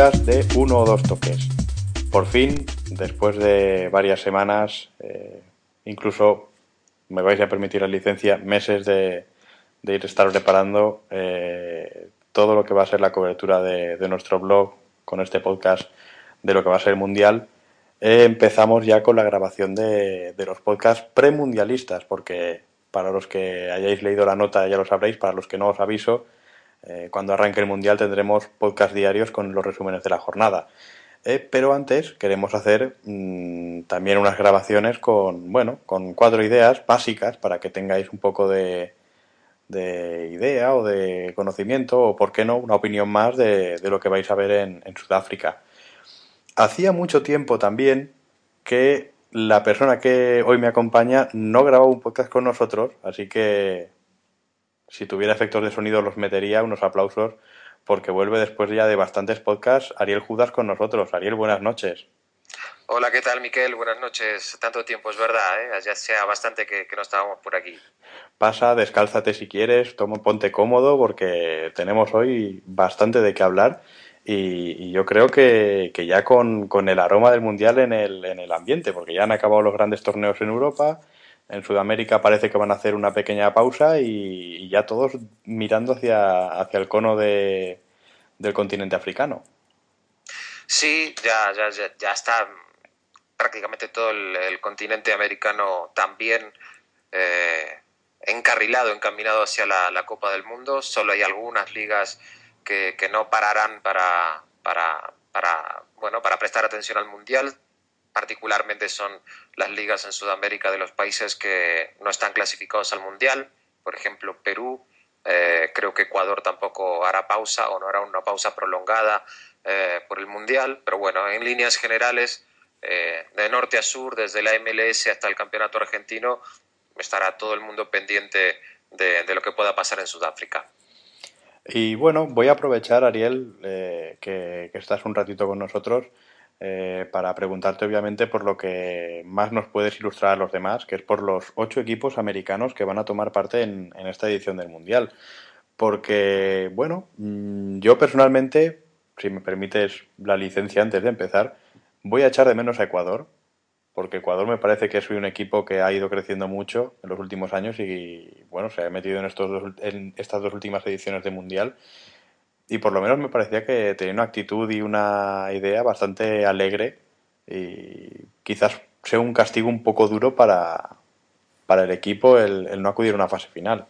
de uno o dos toques. Por fin, después de varias semanas, eh, incluso me vais a permitir la licencia, meses de, ir a estar preparando eh, todo lo que va a ser la cobertura de, nuestro blog con este podcast de lo que va a ser el Mundial. Eh, empezamos ya con la grabación de, de los podcasts premundialistas, porque para los que hayáis leído la nota ya lo sabréis, para los que no os aviso, eh, cuando arranque el Mundial tendremos podcast diarios con los resúmenes de la jornada. Eh, pero antes queremos hacer mm, también unas grabaciones con, bueno, con cuatro ideas básicas para que tengáis un poco de, de idea o de conocimiento o, por qué no, una opinión más de, lo que vais a ver en, en Sudáfrica. Hacía mucho tiempo también que la persona que hoy me acompaña no grababa un podcast con nosotros, así que si tuviera efectos de sonido los metería unos aplausos porque vuelve después ya de bastantes podcasts Ariel Judas con nosotros. Ariel, buenas noches. Hola, ¿qué tal, Miquel? Buenas noches. Tanto tiempo, es verdad, ¿eh? ya sea bastante que, no estábamos por aquí. Pasa, descálzate si quieres, toma, ponte cómodo porque tenemos hoy bastante de qué hablar y, yo creo que, ya con, el aroma del Mundial en el, en el ambiente, porque ya han acabado los grandes torneos en Europa, en Sudamérica parece que van a hacer una pequeña pausa y, ya todos mirando hacia, hacia el cono de, del continente africano. Sí, ya, ya, ya, está prácticamente todo el, continente americano también eh, encarrilado, encaminado hacia la, Copa del Mundo. Solo hay algunas ligas que, que no pararán para, para, para, bueno, para prestar atención al Mundial particularmente son las ligas en Sudamérica de los países que no están clasificados al Mundial, por ejemplo Perú, eh, creo que Ecuador tampoco hará pausa o no hará una pausa prolongada eh, por el Mundial, pero bueno, en líneas generales, eh, de norte a sur, desde la MLS hasta el Campeonato Argentino, estará todo el mundo pendiente de, lo que pueda pasar en Sudáfrica. Y bueno, voy a aprovechar, Ariel, que, que estás un ratito con nosotros eh, para preguntarte obviamente por lo que más nos puedes ilustrar a los demás, que es por los ocho equipos americanos que van a tomar parte en, esta edición del Mundial. Porque, bueno, mm, yo personalmente, si me permites la licencia antes de empezar, voy a echar de menos a Ecuador, porque Ecuador me parece que es un equipo que ha ido creciendo mucho en los últimos años y, bueno, se ha metido en, estos en estas dos últimas ediciones de Mundial y por lo menos me parecía que tenía una actitud y una idea bastante alegre y quizás sea un castigo un poco duro para, para el equipo el, no acudir a una fase final.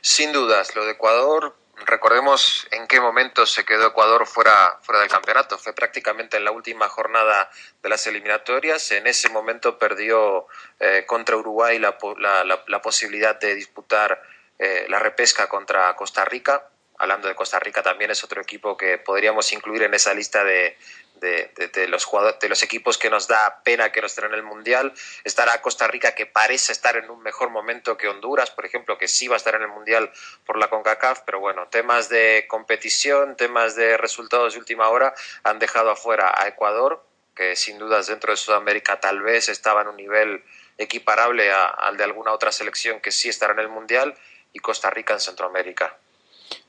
Sin dudas, lo de Ecuador, recordemos en qué momento se quedó Ecuador fuera, fuera del campeonato. Fue prácticamente en la última jornada de las eliminatorias. En ese momento perdió eh, contra Uruguay la, la, la, posibilidad de disputar eh, la repesca contra Costa Rica hablando de Costa Rica, también es otro equipo que podríamos incluir en esa lista de, de, los jugadores, de los equipos que nos da pena que no estén en el Mundial. Estará Costa Rica, que parece estar en un mejor momento que Honduras, por ejemplo, que sí va a estar en el Mundial por la CONCACAF, pero bueno, temas de competición, temas de resultados de última hora han dejado afuera a Ecuador, que sin dudas dentro de Sudamérica tal vez estaba en un nivel equiparable al de alguna otra selección que sí estará en el Mundial, y Costa Rica en Centroamérica.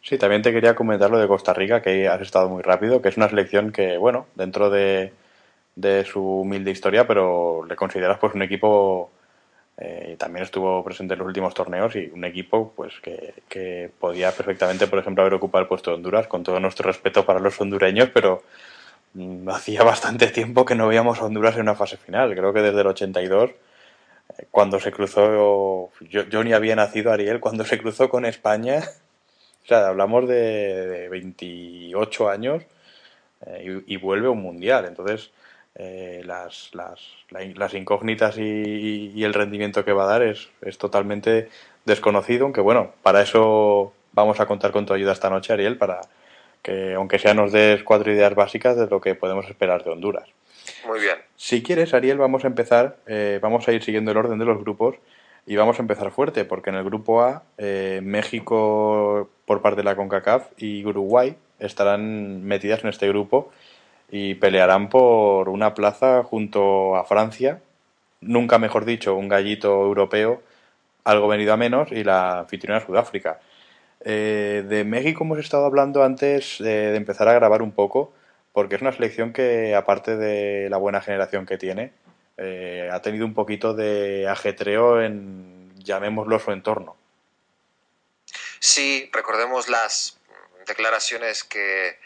Sí, también te quería comentar lo de Costa Rica, que has estado muy rápido, que es una selección que, bueno, dentro de, su humilde historia, pero le consideras pues un equipo, eh, también estuvo presente en los últimos torneos y un equipo pues que, que podía perfectamente, por ejemplo, haber ocupado el puesto de Honduras, con todo nuestro respeto para los hondureños, pero mm, hacía bastante tiempo que no veíamos a Honduras en una fase final, creo que desde el 82 eh, cuando se cruzó, yo, yo ni había nacido Ariel, cuando se cruzó con España, o sea, hablamos de, 28 años eh, y, vuelve un mundial. Entonces, eh, las, las, las, incógnitas y, el rendimiento que va a dar es, es totalmente desconocido, aunque bueno, para eso vamos a contar con tu ayuda esta noche, Ariel, para que aunque sea nos des cuatro ideas básicas de lo que podemos esperar de Honduras. Muy bien. Si quieres, Ariel, vamos a empezar, eh, vamos a ir siguiendo el orden de los grupos y vamos a empezar fuerte, porque en el grupo A, eh, México por parte de la CONCACAF y Uruguay estarán metidas en este grupo y pelearán por una plaza junto a Francia, nunca mejor dicho, un gallito europeo, algo venido a menos, y la anfitriona Sudáfrica. Eh, de México hemos estado hablando antes de, empezar a grabar un poco, porque es una selección que, aparte de la buena generación que tiene, eh, ha tenido un poquito de ajetreo en, llamémoslo, su entorno. Sí, recordemos las declaraciones que,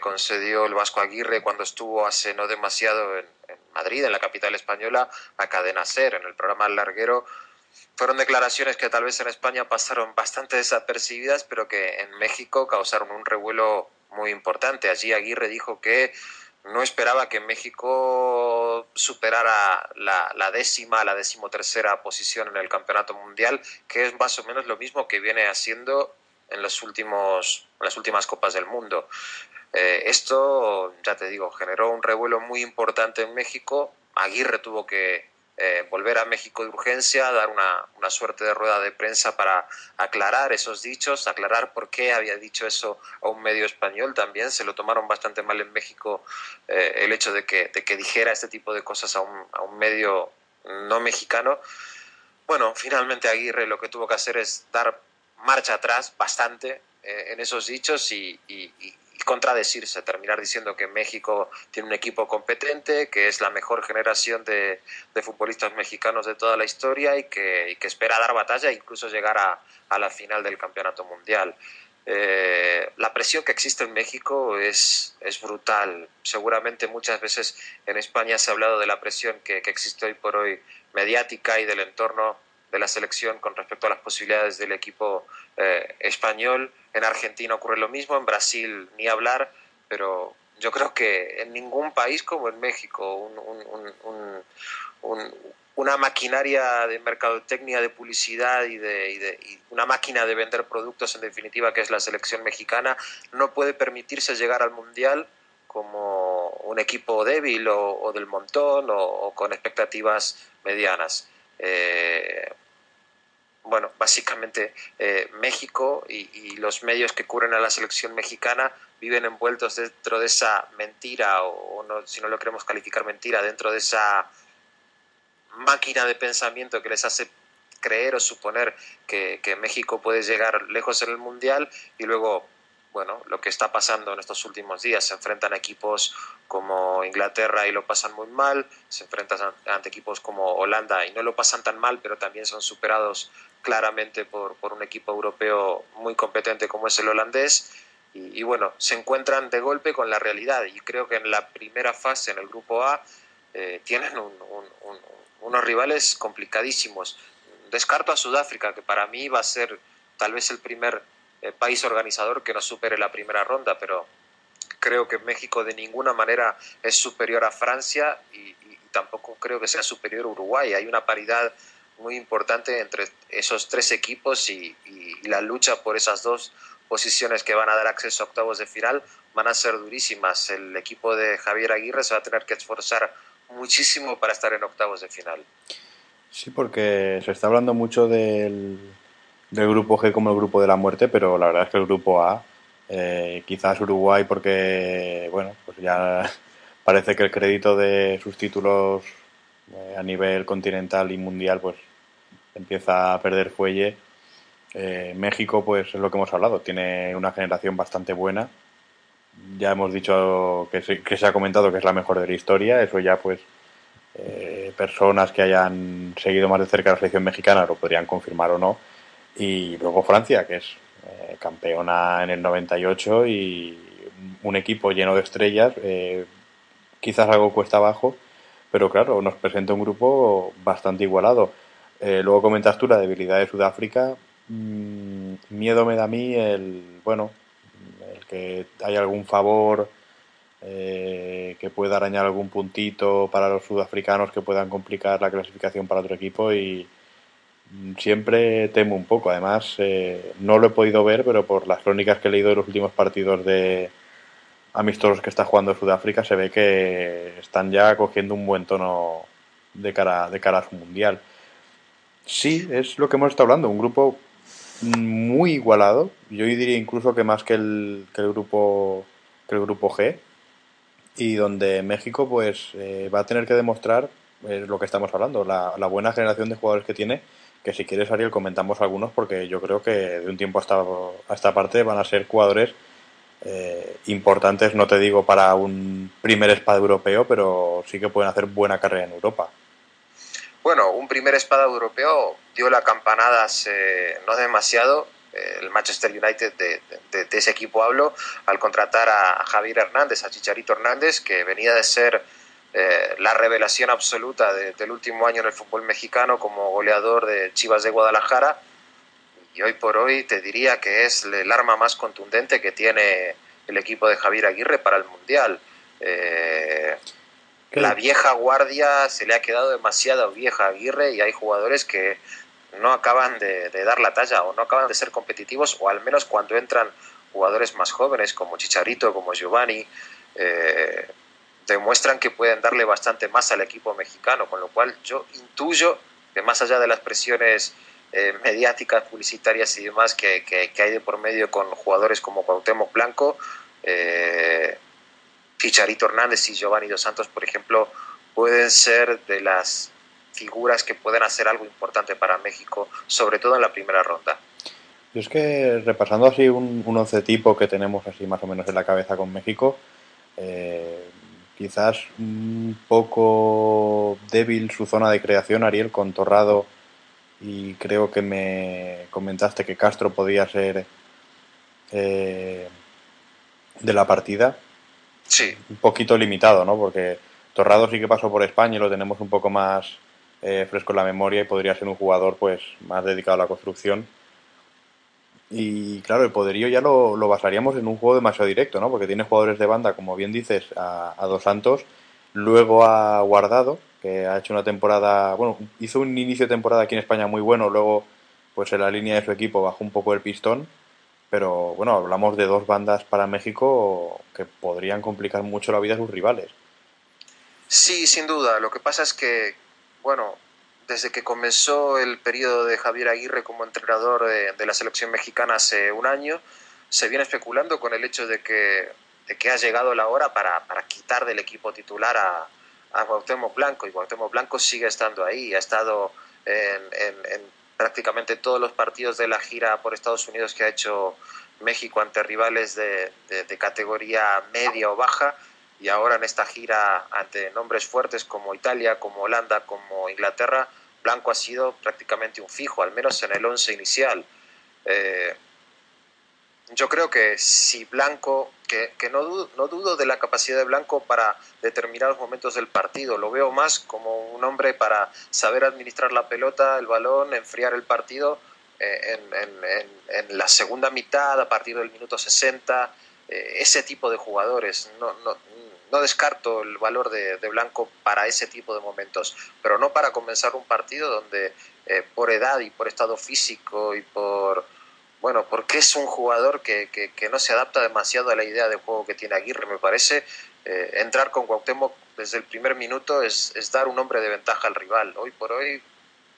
concedió el Vasco Aguirre cuando estuvo hace no demasiado en, Madrid, en la capital española, a Cadena Ser, en el programa Larguero. Fueron declaraciones que tal vez en España pasaron bastante desapercibidas, pero que en México causaron un revuelo muy importante. Allí Aguirre dijo que no esperaba que México superara la, décima, la decimotercera posición en el campeonato mundial, que es más o menos lo mismo que viene haciendo en, los últimos, las últimas Copas del Mundo. Eh, esto, ya te digo, generó un revuelo muy importante en México. Aguirre tuvo que eh, volver a México de urgencia, dar una, una, suerte de rueda de prensa para aclarar esos dichos, aclarar por qué había dicho eso a un medio español también. Se lo tomaron bastante mal en México eh, el hecho de que, de que, dijera este tipo de cosas a un, a un, medio no mexicano. Bueno, finalmente Aguirre lo que tuvo que hacer es dar marcha atrás bastante eh, en esos dichos y, y contradecirse, terminar diciendo que México tiene un equipo competente, que es la mejor generación de, futbolistas mexicanos de toda la historia y que, espera dar batalla e incluso llegar a, la final del campeonato mundial. Eh, la presión que existe en México es, es, brutal. Seguramente muchas veces en España se ha hablado de la presión que, existe hoy por hoy mediática y del entorno de la selección con respecto a las posibilidades del equipo eh, español. En Argentina ocurre lo mismo, en Brasil ni hablar, pero yo creo que en ningún país como en México una maquinaria de mercadotecnia, de publicidad y, de, una máquina de vender productos en definitiva que es la selección mexicana no puede permitirse llegar al mundial como un equipo débil o, del montón o, con expectativas medianas. Eh, bueno, básicamente eh, México y, los medios que cubren a la selección mexicana viven envueltos dentro de esa mentira, o, no, si no lo queremos calificar mentira, dentro de esa máquina de pensamiento que les hace creer o suponer que, que México puede llegar lejos en el Mundial y luego bueno, lo que está pasando en estos últimos días. Se enfrentan a equipos como Inglaterra y lo pasan muy mal, se enfrentan ante equipos como Holanda y no lo pasan tan mal, pero también son superados claramente por, por un equipo europeo muy competente como es el holandés. Y, bueno, se encuentran de golpe con la realidad y creo que en la primera fase, en el grupo A, eh, tienen unos rivales complicadísimos. Descarto a Sudáfrica, que para mí va a ser tal vez el primer eh, país organizador que no supere la primera ronda, pero creo que México de ninguna manera es superior a Francia y, tampoco creo que sea superior a Uruguay. Hay una paridad muy importante entre esos tres equipos y, la lucha por esas dos posiciones que van a dar acceso a octavos de final van a ser durísimas. El equipo de Javier Aguirre se va a tener que esforzar muchísimo para estar en octavos de final. Sí, porque se está hablando mucho del, del grupo G como el grupo de la muerte, pero la verdad es que el grupo A, eh, quizás Uruguay porque, bueno, pues ya parece que el crédito de sus títulos eh, a nivel continental y mundial pues empieza a perder fuelle. Eh, México, pues es lo que hemos hablado, tiene una generación bastante buena. Ya hemos dicho que se, que se ha comentado que es la mejor de la historia, eso ya pues eh, personas que hayan seguido más de cerca la selección mexicana lo podrían confirmar o no. Y luego Francia, que es campeona en el 98 y un equipo lleno de estrellas, quizás algo cuesta abajo, pero claro, nos presenta un grupo bastante igualado. Eh, luego comentas tú la debilidad de Sudáfrica. Mm, miedo me da a mí el, bueno, el que haya algún favor eh, que pueda arañar algún puntito para los sudafricanos que puedan complicar la clasificación para otro equipo y siempre temo un poco. Además, eh, no lo he podido ver, pero por las crónicas que he leído de los últimos partidos de amistosos que está jugando Sudáfrica se ve que están ya cogiendo un buen tono de cara, de cara a su mundial. Sí, es lo que hemos estado hablando, un grupo muy igualado. Yo diría incluso que más que el, que el grupo que el grupo G y donde México pues eh, va a tener que demostrar es lo que estamos hablando, la, la buena generación de jugadores que tiene, que si quieres Ariel comentamos algunos porque yo creo que de un tiempo hasta, a esta parte van a ser jugadores eh, importantes, no te digo para un primer espada europeo, pero sí que pueden hacer buena carrera en Europa. Bueno, un primer espada europeo dio la campanada hace no demasiado, eh, el Manchester United de, ese equipo hablo, al contratar a Javier Hernández, a Chicharito Hernández, que venía de ser eh, la revelación absoluta del último año en el fútbol mexicano como goleador de Chivas de Guadalajara y hoy por hoy te diría que es el arma más contundente que tiene el equipo de Javier Aguirre para el Mundial. Eh, la vieja guardia se le ha quedado demasiado vieja a Aguirre y hay jugadores que no acaban de, dar la talla o no acaban de ser competitivos o al menos cuando entran jugadores más jóvenes como Chicharito, como Giovanni, eh, demuestran que pueden darle bastante más al equipo mexicano, con lo cual yo intuyo que más allá de las presiones eh, mediáticas, publicitarias y demás que, hay de por medio con jugadores como Cuauhtémoc Blanco, eh, Hernández y Giovanni Dos Santos, por ejemplo, pueden ser de las figuras que pueden hacer algo importante para México, sobre todo en la primera ronda. Yo es que repasando así un, un once tipo que tenemos así más o menos en la cabeza con México, eh, quizás un poco débil su zona de creación, Ariel, con Torrado y creo que me comentaste que Castro podía ser eh, de la partida. Sí. Un poquito limitado, ¿no? Porque Torrado sí que pasó por España y lo tenemos un poco más eh, fresco en la memoria y podría ser un jugador pues más dedicado a la construcción. Y claro, el poderío ya lo, basaríamos en un juego demasiado directo, ¿no? Porque tiene jugadores de banda, como bien dices, a, a Dos Santos, luego a Guardado, que ha hecho una temporada, bueno, hizo un inicio de temporada aquí en España muy bueno, luego pues en la línea de su equipo bajó un poco el pistón, pero bueno, hablamos de dos bandas para México que podrían complicar mucho la vida a sus rivales. Sí, sin duda. Lo que pasa es que, bueno, desde que comenzó el periodo de Javier Aguirre como entrenador de, la selección mexicana hace un año, se viene especulando con el hecho de que, ha llegado la hora para, quitar del equipo titular a, a Blanco y Cuauhtémoc Blanco sigue estando ahí, ha estado en, prácticamente todos los partidos de la gira por Estados Unidos que ha hecho México ante rivales de, categoría media o baja y ahora en esta gira ante nombres fuertes como Italia, como Holanda, como Inglaterra, Blanco ha sido prácticamente un fijo, al menos en el once inicial. Eh, yo creo que si Blanco, que, que no, dudo, no, dudo, de la capacidad de Blanco para determinados momentos del partido, lo veo más como un hombre para saber administrar la pelota, el balón, enfriar el partido eh, en, la segunda mitad, a partir del minuto 60, eh, ese tipo de jugadores. No, no descarto el valor de, Blanco para ese tipo de momentos, pero no para comenzar un partido donde eh, por edad y por estado físico y por bueno, porque es un jugador que, que, no se adapta demasiado a la idea de juego que tiene Aguirre, me parece. Eh, entrar con Cuauhtémoc desde el primer minuto es, dar un hombre de ventaja al rival. Hoy por hoy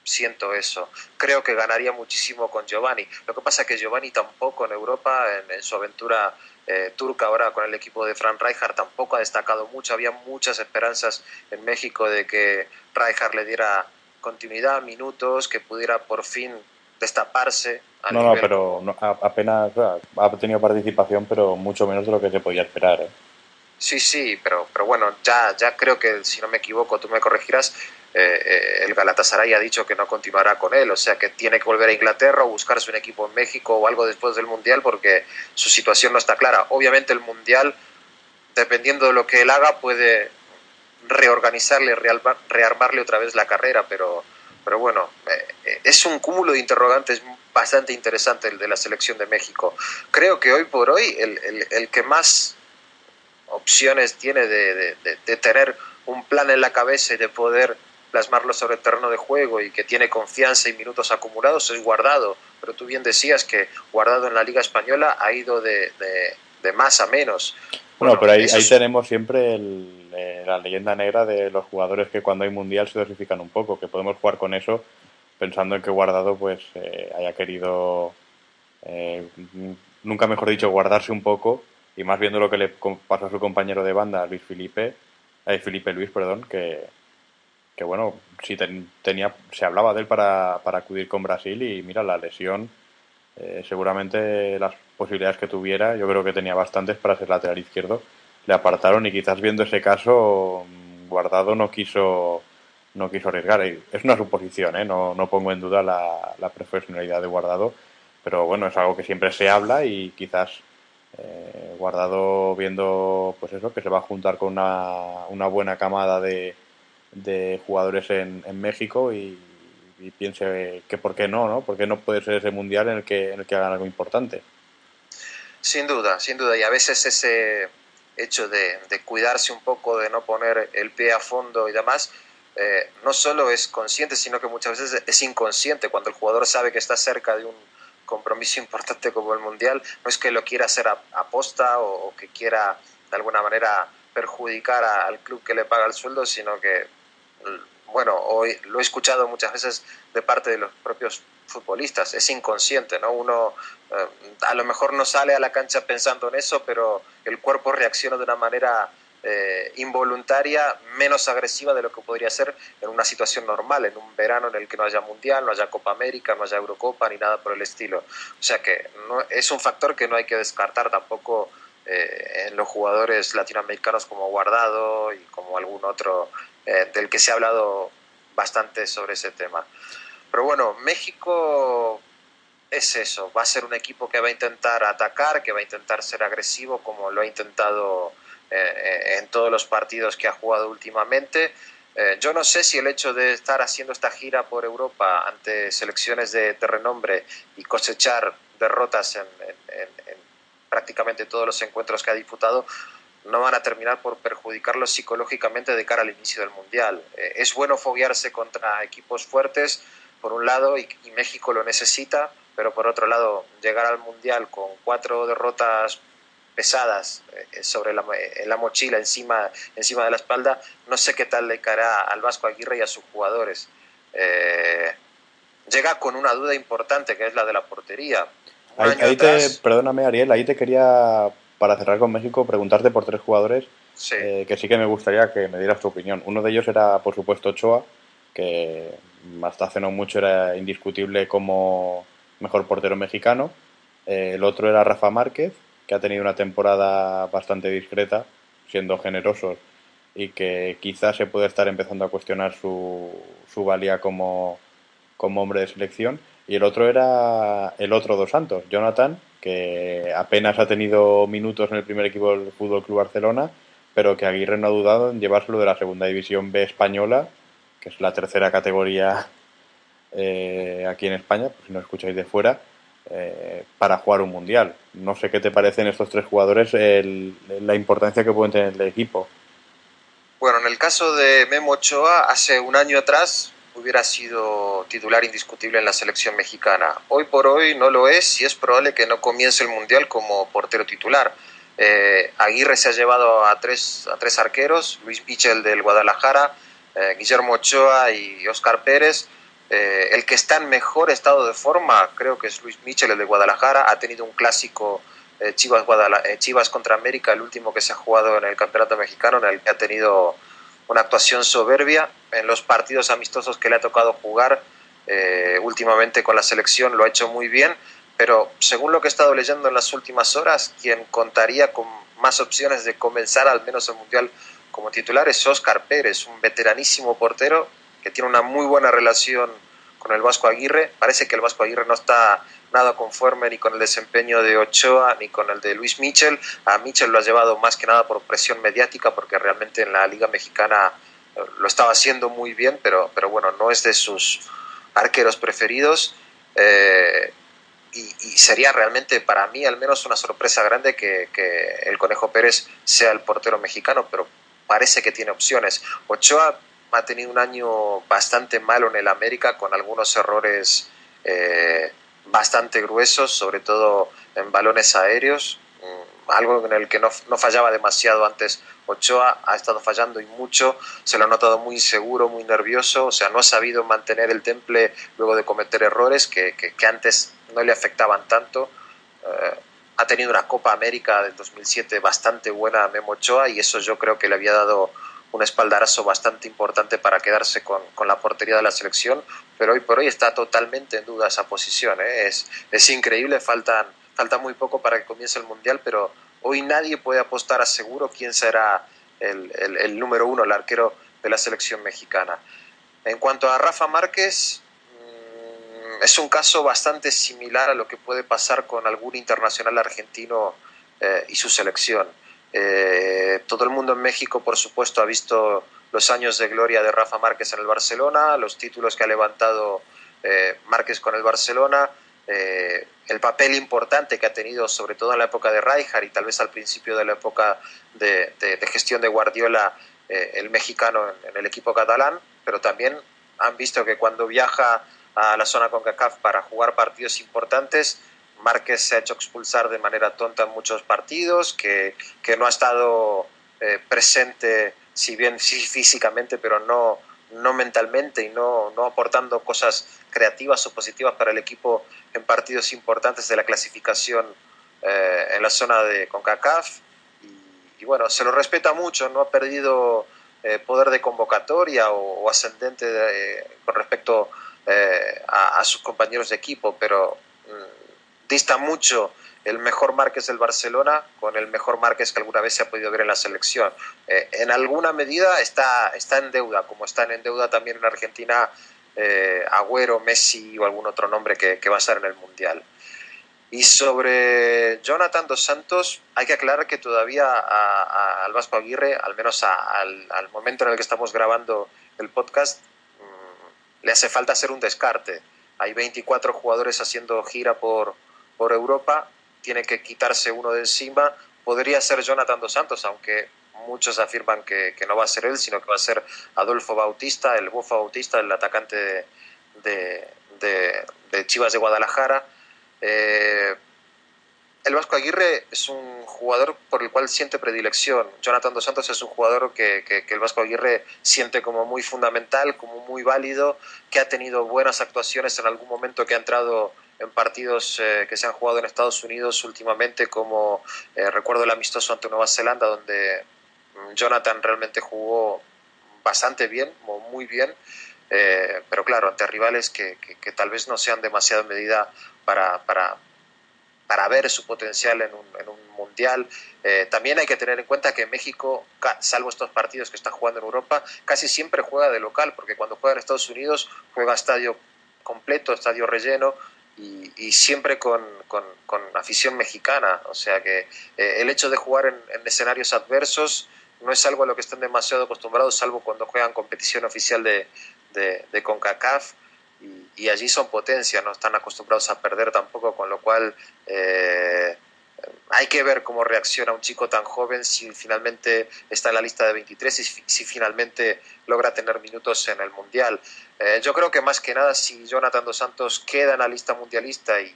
siento eso. Creo que ganaría muchísimo con Giovanni. Lo que pasa es que Giovanni tampoco en Europa, en, su aventura eh, turca ahora con el equipo de Frank Rijkaard, tampoco ha destacado mucho. Había muchas esperanzas en México de que Rijkaard le diera continuidad, minutos, que pudiera por fin destaparse. no, no, pero apenas ha tenido participación, pero mucho menos de lo que se podía esperar. ¿eh? Sí, sí, pero, pero bueno, ya, ya creo que, si no me equivoco, tú me corregirás, eh, eh, el Galatasaray ha dicho que no continuará con él, o sea que tiene que volver a Inglaterra o buscarse un equipo en México o algo después del Mundial porque su situación no está clara. Obviamente el Mundial, dependiendo de lo que él haga, puede reorganizarle, rearmarle otra vez la carrera, pero pero bueno, eh, es un cúmulo de interrogantes bastante interesante el de la selección de México. Creo que hoy por hoy el, que más opciones tiene de, tener un plan en la cabeza y de poder plasmarlo sobre el terreno de juego y que tiene confianza y minutos acumulados es Guardado. Pero tú bien decías que Guardado en la Liga Española ha ido de, más a menos. Bueno, pero ahí, ahí tenemos siempre el, la leyenda negra de los jugadores que cuando hay mundial se dosifican un poco, que podemos jugar con eso pensando en que Guardado pues eh, haya querido, eh, nunca mejor dicho, guardarse un poco y más viendo lo que le pasó a su compañero de banda, Luis Felipe, eh, Felipe Luis, perdón, que, que bueno, si tenía, se hablaba de él para, para, acudir con Brasil y mira, la lesión, eh, seguramente las posibilidades que tuviera, yo creo que tenía bastantes para ser lateral izquierdo, le apartaron y quizás viendo ese caso, mm, Guardado no quiso no quiso arriesgar. Es una suposición, ¿eh? no, no pongo en duda la, la profesionalidad de Guardado, pero bueno, es algo que siempre se habla y quizás eh, Guardado viendo pues eso, que se va a juntar con una, una buena camada de, de jugadores en, México y, piense que por qué no, ¿no? ¿Por qué no puede ser ese mundial en el que, en el que hagan algo importante? Sin duda, sin duda. Y a veces ese hecho de, cuidarse un poco, de no poner el pie a fondo y demás, eh, no solo es consciente, sino que muchas veces es inconsciente. Cuando el jugador sabe que está cerca de un compromiso importante como el Mundial, no es que lo quiera hacer a, posta o, que quiera de alguna manera perjudicar al club que le paga el sueldo, sino que bueno, hoy lo he escuchado muchas veces de parte de los propios futbolistas, es inconsciente, ¿no? Uno eh, a lo mejor no sale a la cancha pensando en eso, pero el cuerpo reacciona de una manera eh, involuntaria, menos agresiva de lo que podría ser en una situación normal, en un verano en el que no haya Mundial, no haya Copa América, no haya Eurocopa ni nada por el estilo. O sea que es un factor que no hay que descartar tampoco eh, en los jugadores latinoamericanos como Guardado y como algún otro eh, del que se ha hablado bastante sobre ese tema. Pero bueno, México es eso, va a ser un equipo que va a intentar atacar, que va a intentar ser agresivo como lo ha intentado eh, en todos los partidos que ha jugado últimamente. yo no sé si el hecho de estar haciendo esta gira por Europa ante selecciones de, renombre y cosechar derrotas en, prácticamente todos los encuentros que ha disputado, no van a terminar por perjudicarlo psicológicamente de cara al inicio del Mundial. Eh, es bueno foguearse contra equipos fuertes, por un lado, y, México lo necesita, pero por otro lado, llegar al Mundial con cuatro derrotas pesadas eh, sobre la, la, mochila, encima, encima de la espalda, no sé qué tal le caerá al Vasco Aguirre y a sus jugadores. Eh, llega con una duda importante, que es la de la portería. Ahí, te, perdóname, Ariel, ahí te quería para cerrar con México, preguntarte por tres jugadores eh, que sí que me gustaría que me dieras tu opinión. Uno de ellos era, por supuesto, Ochoa, que hasta hace no mucho era indiscutible como mejor portero mexicano. Eh, el otro era Rafa Márquez, que ha tenido una temporada bastante discreta, siendo generosos, y que quizás se puede estar empezando a cuestionar su, su valía como, como hombre de selección. Y el otro era el otro dos Santos, Jonathan, que apenas ha tenido minutos en el primer equipo del Fútbol Club Barcelona, pero que Aguirre no ha dudado en llevárselo de la segunda división B española, que es la tercera categoría eh, aquí en España, si no escucháis de fuera, eh, para jugar un mundial. No sé qué te parecen estos tres jugadores, la importancia que pueden tener el equipo. Bueno, en el caso de Memo Ochoa, hace un año atrás hubiera sido titular indiscutible en la selección mexicana. Hoy por hoy no lo es y es probable que no comience el Mundial como portero titular. Eh, Aguirre se ha llevado a tres, a tres arqueros, Luis Michel del Guadalajara, eh, Guillermo Ochoa y Oscar Pérez. Eh, el que está en mejor estado de forma creo que es Luis Michel, el de Guadalajara. Ha tenido un clásico Chivas, Chivas contra América, el último que se ha jugado en el Campeonato Mexicano, en el que ha tenido una actuación soberbia en los partidos amistosos que le ha tocado jugar eh, últimamente con la selección, lo ha hecho muy bien, pero según lo que he estado leyendo en las últimas horas, quien contaría con más opciones de comenzar al menos el Mundial como titular es Oscar Pérez, un veteranísimo portero que tiene una muy buena relación con el Vasco Aguirre. Parece que el Vasco Aguirre no está nada conforme ni con el desempeño de Ochoa ni con el de Luis Michel. A Michel lo ha llevado más que nada por presión mediática porque realmente en la Liga Mexicana eh, lo estaba haciendo muy bien, pero, pero bueno, no es de sus arqueros preferidos. Eh, y, sería realmente para mí al menos una sorpresa grande que, el Conejo Pérez sea el portero mexicano, pero parece que tiene opciones. Ochoa ha tenido un año bastante malo en el América con algunos errores eh, bastante gruesos, sobre todo en balones aéreos, mm, algo en el que no, no, fallaba demasiado antes Ochoa, ha estado fallando y mucho, se lo ha notado muy inseguro, muy nervioso, o sea, no ha sabido mantener el temple luego de cometer errores que, que, antes no le afectaban tanto. Eh, ha tenido una Copa América del 2007 bastante buena a Memo Ochoa y eso yo creo que le había dado un espaldarazo bastante importante para quedarse con, con, la portería de la selección, pero hoy por hoy está totalmente en duda esa posición. ¿eh? Es, es increíble, faltan, falta muy poco para que comience el Mundial, pero hoy nadie puede apostar a seguro quién será el, el, número uno, el arquero de la selección mexicana. En cuanto a Rafa Márquez, mm, es un caso bastante similar a lo que puede pasar con algún internacional argentino eh, y su selección. Eh, todo el mundo en México, por supuesto, ha visto los años de gloria de Rafa Márquez en el Barcelona, los títulos que ha levantado eh, Márquez con el Barcelona, el papel importante que ha tenido, sobre todo en la época de Rijkaard y tal vez al principio de la época de, gestión de Guardiola, el mexicano en, el equipo catalán, pero también han visto que cuando viaja a la zona CONCACAF para jugar partidos importantes, Márquez se ha hecho expulsar de manera tonta en muchos partidos, que, que no ha estado eh, presente, si bien sí físicamente, pero no, no mentalmente y no, no aportando cosas creativas o positivas para el equipo en partidos importantes de la clasificación eh, en la zona de CONCACAF. Y, bueno, se lo respeta mucho, no ha perdido eh, poder de convocatoria o, ascendente con respecto a, a, sus compañeros de equipo, pero mm, dista mucho el mejor Márquez del Barcelona con el mejor Márquez que alguna vez se ha podido ver en la selección. Eh, en alguna medida está, está en deuda, como están en deuda también en Argentina eh, Agüero, Messi o algún otro nombre que, va a estar en el Mundial. Y sobre Jonathan dos Santos, hay que aclarar que todavía al Vasco Aguirre, al menos al, al, momento en el que estamos grabando el podcast, mm, le hace falta hacer un descarte. Hay 24 jugadores haciendo gira por, por Europa, tiene que quitarse uno de encima. Podría ser Jonathan Dos Santos, aunque muchos afirman que, no va a ser él, sino que va a ser Adolfo Bautista, el Bofo Bautista, el atacante de, Chivas de Guadalajara. Eh, el Vasco Aguirre es un jugador por el cual siente predilección. Jonathan Dos Santos es un jugador que, que, el Vasco Aguirre siente como muy fundamental, como muy válido, que ha tenido buenas actuaciones en algún momento que ha entrado en partidos eh, que se han jugado en Estados Unidos últimamente, como eh, recuerdo el amistoso ante Nueva Zelanda, donde mm, Jonathan realmente jugó bastante bien, muy bien, eh, pero claro, ante rivales que, que, tal vez no sean demasiado medida para, para, para ver su potencial en un, en un mundial. también hay que tener en cuenta que México, salvo estos partidos que está jugando en Europa, casi siempre juega de local, porque cuando juega en Estados Unidos juega estadio completo, estadio relleno, y, siempre con, con, afición mexicana. O sea que eh, el hecho de jugar en, escenarios adversos no es algo a lo que están demasiado acostumbrados, salvo cuando juegan competición oficial de, de, CONCACAF. Y, allí son potencia, no están acostumbrados a perder tampoco, con lo cual eh, hay que ver cómo reacciona un chico tan joven si finalmente está en la lista de 23 y si finalmente logra tener minutos en el Mundial. Eh, yo creo que más que nada si Jonathan Dos Santos queda en la lista mundialista y,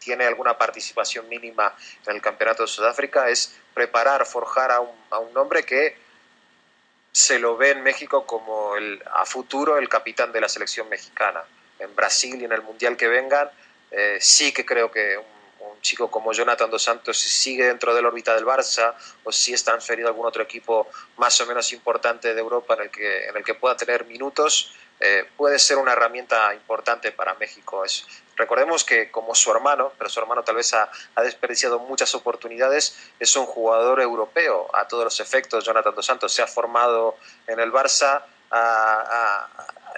tiene alguna participación mínima en el Campeonato de Sudáfrica es preparar, forjar a un, a hombre que se lo ve en México como el, a futuro el capitán de la selección mexicana. En Brasil y en el Mundial que vengan, eh, sí que creo que un chico como Jonathan Dos Santos sigue dentro de la órbita del Barça o si es transferido a algún otro equipo más o menos importante de Europa en el que, en el que pueda tener minutos, eh, puede ser una herramienta importante para México. Recordemos que como su hermano, pero su hermano tal vez ha, desperdiciado muchas oportunidades, es un jugador europeo a todos los efectos. Jonathan Dos Santos se ha formado en el Barça,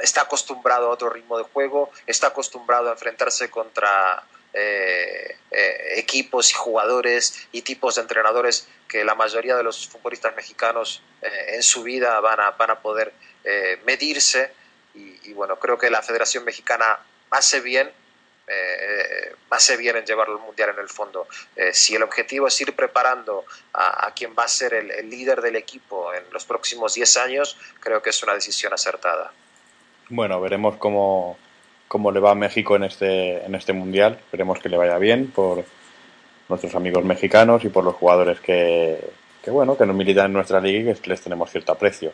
está acostumbrado a otro ritmo de juego, está acostumbrado a enfrentarse contra eh, eh, equipos y jugadores y tipos de entrenadores que la mayoría de los futbolistas mexicanos eh, en su vida van a, van a poder medirse y, bueno, creo que la Federación Mexicana hace bien hace bien en llevarlo al mundial en el fondo. si el objetivo es ir preparando a, quien va a ser el, el, líder del equipo en los próximos 10 años, creo que es una decisión acertada. Bueno, veremos cómo, cómo le va a México en este, en este mundial. Esperemos que le vaya bien por nuestros amigos mexicanos y por los jugadores que, que bueno, que nos militan en nuestra liga y que les tenemos cierto aprecio.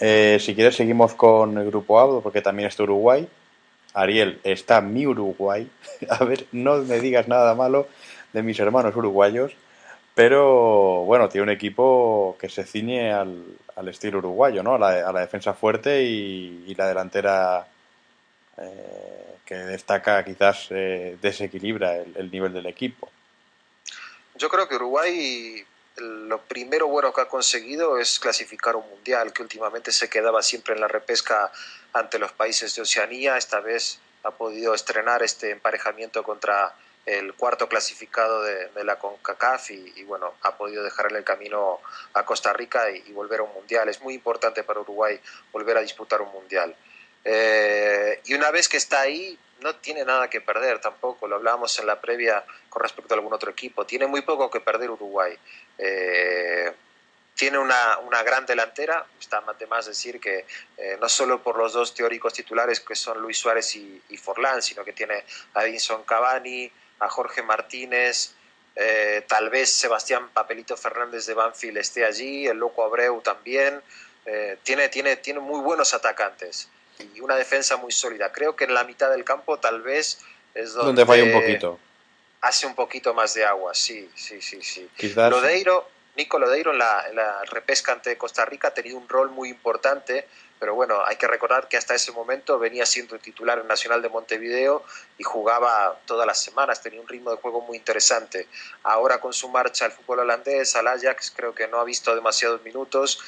Eh, si quieres seguimos con el grupo A, porque también está Uruguay. Ariel, está mi Uruguay. A ver, no me digas nada malo de mis hermanos uruguayos. Pero bueno, tiene un equipo que se ciñe al, al estilo uruguayo, ¿no? A la, defensa fuerte y la delantera eh, que destaca, quizás eh, desequilibra el, el nivel del equipo. Yo creo que Uruguay lo primero bueno que ha conseguido es clasificar un mundial, que últimamente se quedaba siempre en la repesca ante los países de Oceanía. Esta vez ha podido estrenar este emparejamiento contra el cuarto clasificado de, de la CONCACAF y, bueno, ha podido dejarle el camino a Costa Rica y, volver a un mundial. Es muy importante para Uruguay volver a disputar un mundial. Eh, y una vez que está ahí, no tiene nada que perder tampoco, lo hablábamos en la previa con respecto a algún otro equipo, tiene muy poco que perder Uruguay. Eh, tiene una, una, gran delantera, está de decir que eh, no solo por los dos teóricos titulares que son Luis Suárez y, Forlán, sino que tiene a Edinson Cavani, a Jorge Martínez, tal vez Sebastián Papelito Fernández de Banfield esté allí, el Loco Abreu también, tiene, tiene, tiene muy buenos atacantes y una defensa muy sólida. Creo que en la mitad del campo tal vez es donde, donde falla un poquito. Hace un poquito más de agua, sí, sí, sí, sí. Quizás... Lodeiro, Nico Lodeiro en la, en la repesca ante Costa Rica ha tenido un rol muy importante, pero bueno, hay que recordar que hasta ese momento venía siendo titular en Nacional de Montevideo y jugaba todas las semanas, tenía un ritmo de juego muy interesante. Ahora con su marcha al fútbol holandés, al Ajax, creo que no ha visto demasiados minutos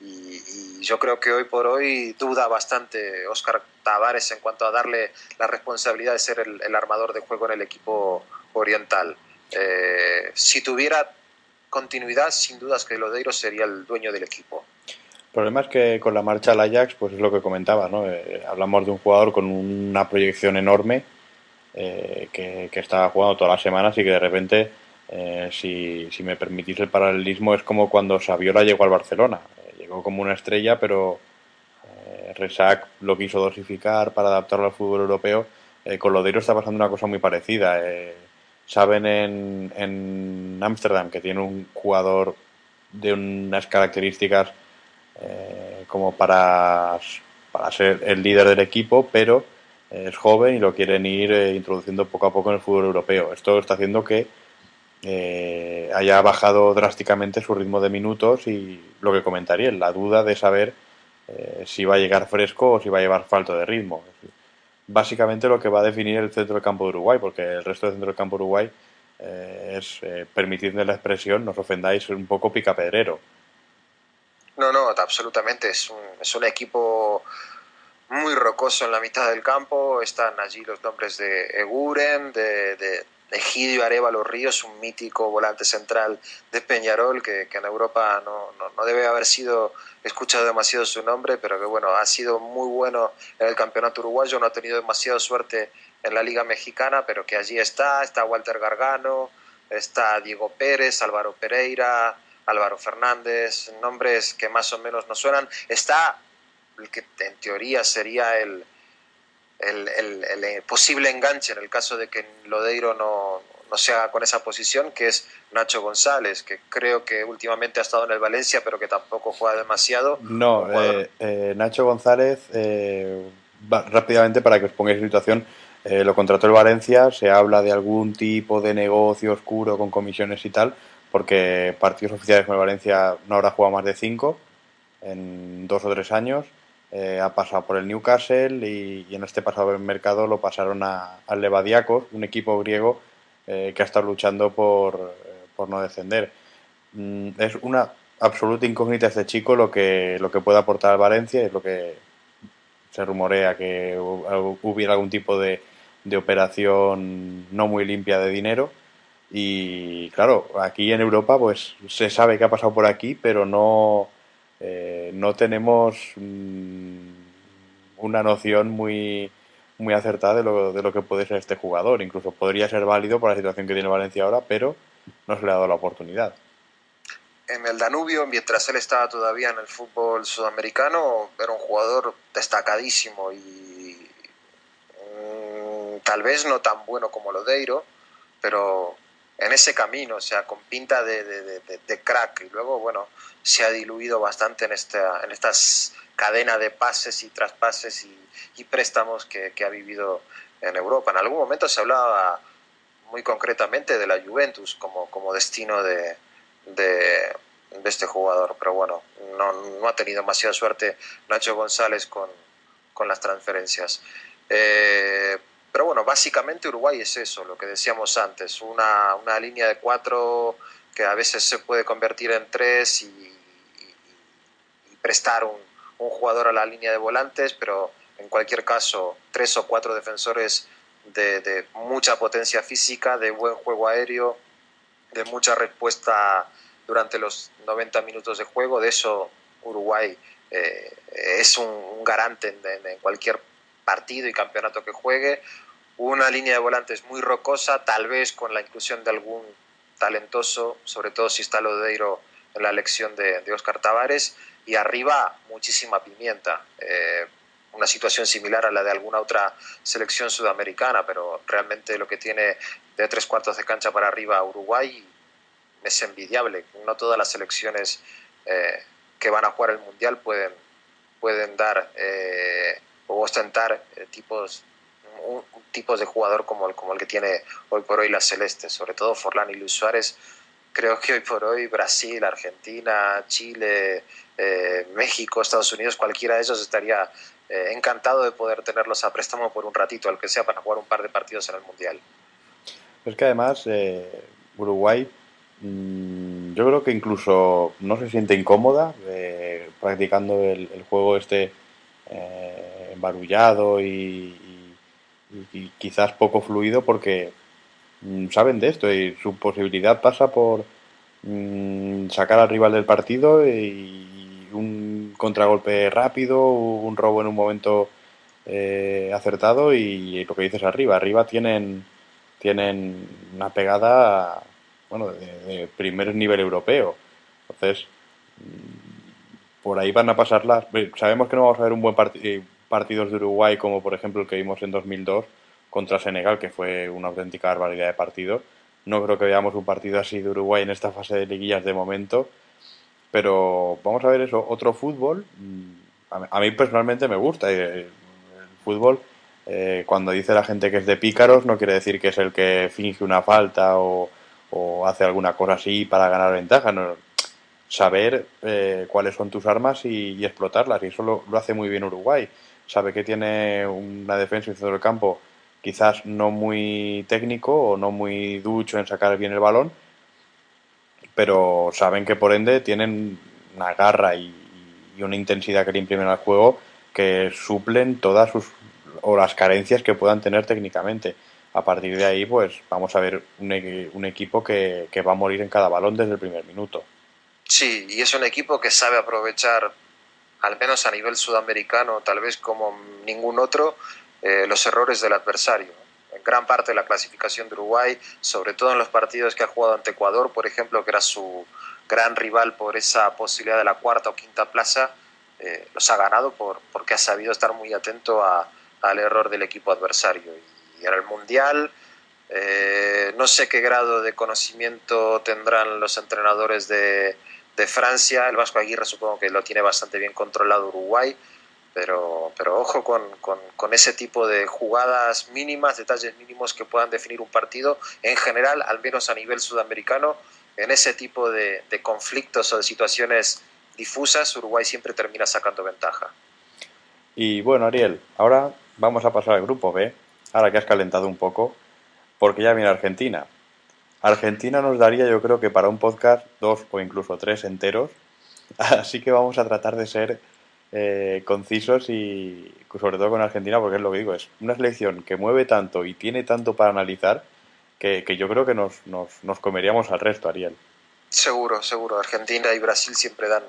y, yo creo que hoy por hoy duda bastante Oscar Tavares en cuanto a darle la responsabilidad de ser el, armador de juego en el equipo oriental. Eh, si tuviera continuidad, sin dudas que Lodeiro sería el dueño del equipo. El problema es que con la marcha al Ajax, pues es lo que comentaba, ¿no? Eh, hablamos de un jugador con una proyección enorme eh, que, está jugando todas las semanas y que de repente, si, si, me permitís el paralelismo, es como cuando Saviola llegó al Barcelona. Eh, llegó como una estrella, pero eh, Resac lo quiso dosificar para adaptarlo al fútbol europeo. con Lodeiro está pasando una cosa muy parecida. saben en Ámsterdam que tiene un jugador de unas características eh, como para, para ser el líder del equipo, pero es joven y lo quieren ir eh, introduciendo poco a poco en el fútbol europeo. Esto está haciendo que eh, haya bajado drásticamente su ritmo de minutos y lo que comentaría, la duda de saber eh, si va a llegar fresco o si va a llevar falta de ritmo. Básicamente lo que va a definir el centro del campo de Uruguay, porque el resto del centro del campo de Uruguay eh, es, permitidme la expresión, no os ofendáis, un poco picapedrero. No, no, absolutamente. Es un, es un equipo muy rocoso en la mitad del campo. Están allí los nombres de Eguren, de Egidio Arevalo Ríos, un mítico volante central de Peñarol, que, en Europa no, no, no, debe haber sido escuchado demasiado su nombre, pero que bueno, ha sido muy bueno en el campeonato uruguayo, no ha tenido demasiada suerte en la Liga Mexicana, pero que allí está, está Walter Gargano, está Diego Pérez, Álvaro Pereira, Álvaro Fernández, nombres que más o menos nos suenan. Está el que en teoría sería el, el, el, el, posible enganche en el caso de que Lodeiro no, no se haga con esa posición, que es Nacho González, que creo que últimamente ha estado en el Valencia, pero que tampoco juega demasiado. No, eh, eh, Nacho González, eh, va, rápidamente para que os pongáis en situación, eh, lo contrató el Valencia, se habla de algún tipo de negocio oscuro con comisiones y tal, porque partidos oficiales con el Valencia no habrá jugado más de cinco en dos o tres años. Eh, ha pasado por el Newcastle y, y, en este pasado mercado lo pasaron al Levadiakos, un equipo griego eh, que ha estado luchando por, eh, por no descender. Mm, es una absoluta incógnita este chico lo que, lo que puede aportar al Valencia, es lo que se rumorea que hubiera algún tipo de, de operación no muy limpia de dinero. Y claro, aquí en Europa pues se sabe que ha pasado por aquí, pero no, eh, no tenemos mmm, una noción muy, muy acertada de lo, de lo que puede ser este jugador. Incluso podría ser válido por la situación que tiene Valencia ahora, pero no se le ha dado la oportunidad. En el Danubio, mientras él estaba todavía en el fútbol sudamericano, era un jugador destacadísimo y mmm, tal vez no tan bueno como Lodeiro, pero en ese camino, o sea, con pinta de, de, crack. Y luego, bueno, se ha diluido bastante en, esta, en estas cadenas de pases y traspases y, préstamos que, ha vivido en Europa. En algún momento se hablaba muy concretamente de la Juventus como, como destino de, de, este jugador. Pero bueno, no, ha tenido demasiada suerte Nacho González con, las transferencias. Eh, pero bueno, básicamente Uruguay es eso, lo que decíamos antes, una, línea de cuatro que a veces se puede convertir en tres y, prestar un, jugador a la línea de volantes, pero en cualquier caso, tres o cuatro defensores de, mucha potencia física, de buen juego aéreo, de mucha respuesta durante los 90 minutos de juego. De eso Uruguay eh, es un, garante en, cualquier partido y campeonato que juegue. Una línea de volantes muy rocosa, tal vez con la inclusión de algún talentoso, sobre todo si está Lodeiro en la elección de, Oscar Tavares, y arriba muchísima pimienta. Eh, una situación similar a la de alguna otra selección sudamericana, pero realmente lo que tiene de tres cuartos de cancha para arriba Uruguay es envidiable. No todas las selecciones eh, que van a jugar el Mundial pueden, pueden dar eh, o ostentar eh, tipos, un, tipos de jugador como el, como el que tiene hoy por hoy la Celeste, sobre todo Forlán y Luis Suárez. Creo que hoy por hoy Brasil, Argentina, Chile, México, Estados Unidos, cualquiera de ellos estaría eh, encantado de poder tenerlos a préstamo por un ratito, al que sea, para jugar un par de partidos en el Mundial. Es que además eh, Uruguay mm, yo creo que incluso no se siente incómoda eh, practicando el, juego este embarullado y, quizás poco fluido porque mm, saben de esto y su posibilidad pasa por mm, sacar al rival del partido y un contragolpe rápido, un robo en un momento eh, acertado y lo que dices arriba, arriba tienen, tienen una pegada bueno, de, primer nivel europeo. Entonces, mm, por ahí van a pasar las... Sabemos que no vamos a ver un buen eh, partidos de Uruguay como por ejemplo el que vimos en 2002 contra Senegal, que fue una auténtica barbaridad de partido. No creo que veamos un partido así de Uruguay en esta fase de liguillas de momento pero vamos a ver eso, otro fútbol. Mm, a mí personalmente me gusta. Eh, el fútbol, eh, cuando dice la gente que es de pícaros, no quiere decir que es el que finge una falta o, hace alguna cosa así para ganar ventaja. No, saber eh, cuáles son tus armas y, explotarlas. Y eso lo, hace muy bien Uruguay. Sabe que tiene una defensa y centro del campo quizás no muy técnico o no muy ducho en sacar bien el balón, pero saben que por ende tienen una garra y, una intensidad que le imprimen al juego que suplen todas sus o las carencias que puedan tener técnicamente. A partir de ahí, pues vamos a ver un, un equipo que, que, va a morir en cada balón desde el primer minuto. Sí, y es un equipo que sabe aprovechar, al menos a nivel sudamericano, tal vez como ningún otro, eh, los errores del adversario en gran parte de la clasificación de Uruguay, sobre todo en los partidos que ha jugado ante Ecuador, por ejemplo, que era su gran rival por esa posibilidad de la cuarta o quinta plaza, eh, los ha ganado por, porque ha sabido estar muy atento al error del equipo adversario. Y, en el Mundial, eh, no sé qué grado de conocimiento tendrán los entrenadores de, de Francia, el Vasco Aguirre supongo que lo tiene bastante bien controlado Uruguay, pero, pero ojo con, con, ese tipo de jugadas mínimas, detalles mínimos que puedan definir un partido. En general, al menos a nivel sudamericano, en ese tipo de, de conflictos o de situaciones difusas, Uruguay siempre termina sacando ventaja. Y bueno, Ariel, ahora vamos a pasar al grupo B, ahora que has calentado un poco, porque ya viene Argentina. Argentina nos daría, yo creo que para un podcast, dos o incluso tres enteros, así que vamos a tratar de ser eh, concisos y sobre todo con Argentina, porque es lo que digo, es una selección que mueve tanto y tiene tanto para analizar que, yo creo que nos, nos, comeríamos al resto, Ariel. Seguro, seguro. Argentina y Brasil siempre dan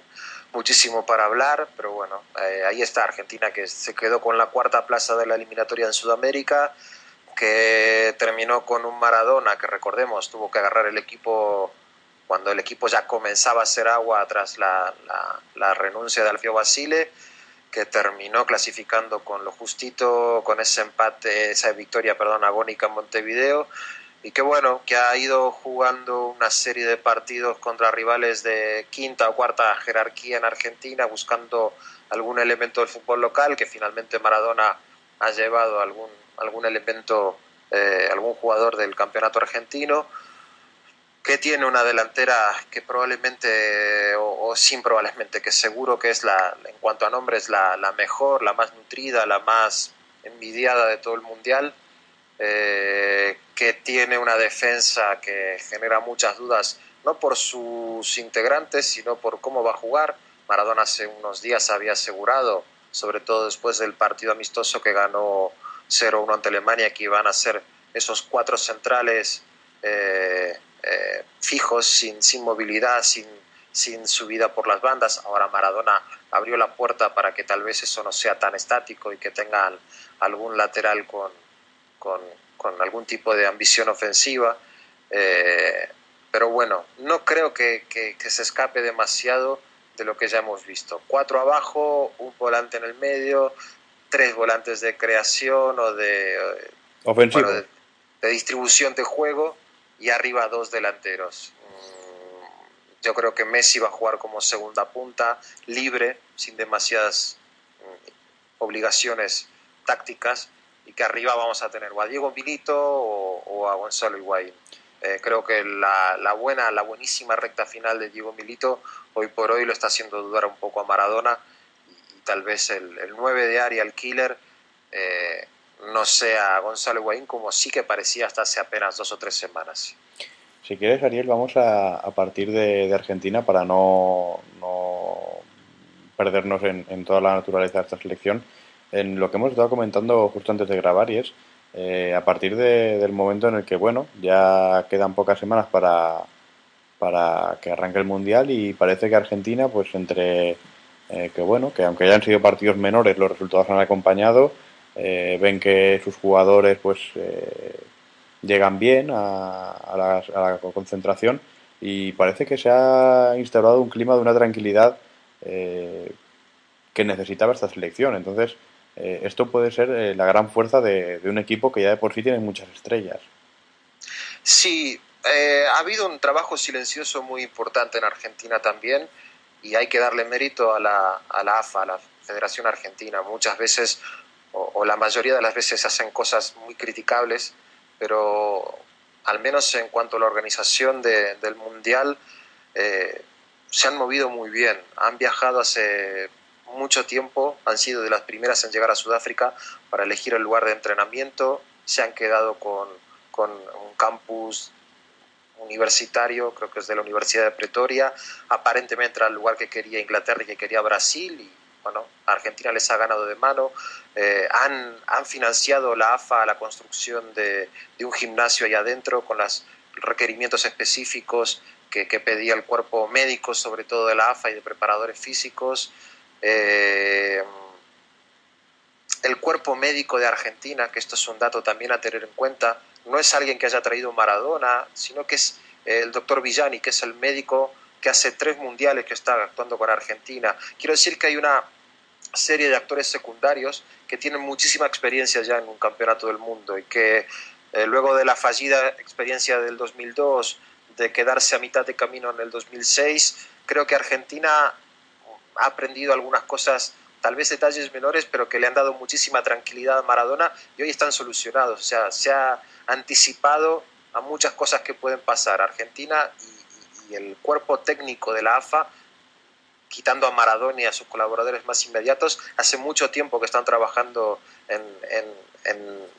muchísimo para hablar, pero bueno, eh, ahí está Argentina que se quedó con la cuarta plaza de la eliminatoria en Sudamérica, que terminó con un Maradona que recordemos tuvo que agarrar el equipo cuando el equipo ya comenzaba a hacer agua tras la, la, renuncia de Alfio Basile, que terminó clasificando con lo justito, con ese empate, esa victoria, perdón, agónica en Montevideo, y que bueno, que ha ido jugando una serie de partidos contra rivales de quinta o cuarta jerarquía en Argentina, buscando algún elemento del fútbol local, que finalmente Maradona ha llevado algún, algún elemento, eh, algún jugador del campeonato argentino que tiene una delantera que probablemente, o, sin probablemente, que seguro que es la, en cuanto a nombres, la, mejor, la más nutrida, la más envidiada de todo el mundial, eh, que tiene una defensa que genera muchas dudas, no por sus integrantes, sino por cómo va a jugar. Maradona hace unos días había asegurado, sobre todo después del partido amistoso que ganó 0-1 ante Alemania, que iban a ser esos cuatro centrales eh, eh, fijos, sin, sin movilidad, sin, sin subida por las bandas. Ahora Maradona abrió la puerta para que tal vez eso no sea tan estático y que tengan algún lateral con, con, algún tipo de ambición ofensiva. Eh, pero bueno, no creo que, se escape demasiado de lo que ya hemos visto. Cuatro abajo, un volante en el medio, tres volantes de creación o de, de distribución de juego y arriba dos delanteros. Mm, yo creo que Messi va a jugar como segunda punta, libre, sin demasiadas mm, obligaciones tácticas, y que arriba vamos a tener o a Diego Milito o, a Gonzalo Higuaín. Eh, creo que la, la, buena, la buenísima recta final de Diego Milito hoy por hoy lo está haciendo dudar un poco a Maradona tal vez el, el 9 de área, el killer, eh, no sea Gonzalo Higuaín como sí que parecía hasta hace apenas dos o tres semanas. Si quieres, Ariel, vamos a, partir de, Argentina para no, perdernos en, toda la naturaleza de esta selección. En lo que hemos estado comentando justo antes de grabar y es eh, a partir del momento en el que, bueno, ya quedan pocas semanas para, para que arranque el Mundial y parece que Argentina, pues entre eh, que, bueno, que aunque hayan sido partidos menores, los resultados han acompañado eh, ven que sus jugadores pues eh, llegan bien a, la, concentración y parece que se ha instaurado un clima de una tranquilidad que necesitaba esta selección. Entonces, esto puede ser la gran fuerza de, un equipo que ya de por sí tiene muchas estrellas. Sí, ha habido un trabajo silencioso muy importante en Argentina también y hay que darle mérito a la, a la AFA, a la Federación Argentina. Muchas veces o, la mayoría de las veces hacen cosas muy criticables, pero al menos en cuanto a la organización del Mundial, eh, se han movido muy bien. Han viajado hace mucho tiempo, han sido de las primeras en llegar a Sudáfrica para elegir el lugar de entrenamiento, se han quedado con, con un campus universitario, creo que es de la Universidad de Pretoria, aparentemente era el lugar que quería Inglaterra y que quería Brasil, y bueno, Argentina les ha ganado de mano, eh, han, financiado la AFA la construcción de, un gimnasio allá adentro con los requerimientos específicos que, que, pedía el cuerpo médico, sobre todo de la AFA y de preparadores físicos. Eh, el cuerpo médico de Argentina, que esto es un dato también a tener en cuenta, no es alguien que haya traído Maradona, sino que es el doctor Villani, que es el médico que hace tres mundiales que está actuando con Argentina. Quiero decir que hay una serie de actores secundarios que tienen muchísima experiencia ya en un campeonato del mundo y que eh, luego de la fallida experiencia del 2002, de quedarse a mitad de camino en el 2006, creo que Argentina ha aprendido algunas cosas, tal vez detalles menores, pero que le han dado muchísima tranquilidad a Maradona y hoy están solucionados. O sea, se ha anticipado a muchas cosas que pueden pasar. Argentina y el cuerpo técnico de la AFA, quitando a Maradona y a sus colaboradores más inmediatos, hace mucho tiempo que están trabajando en,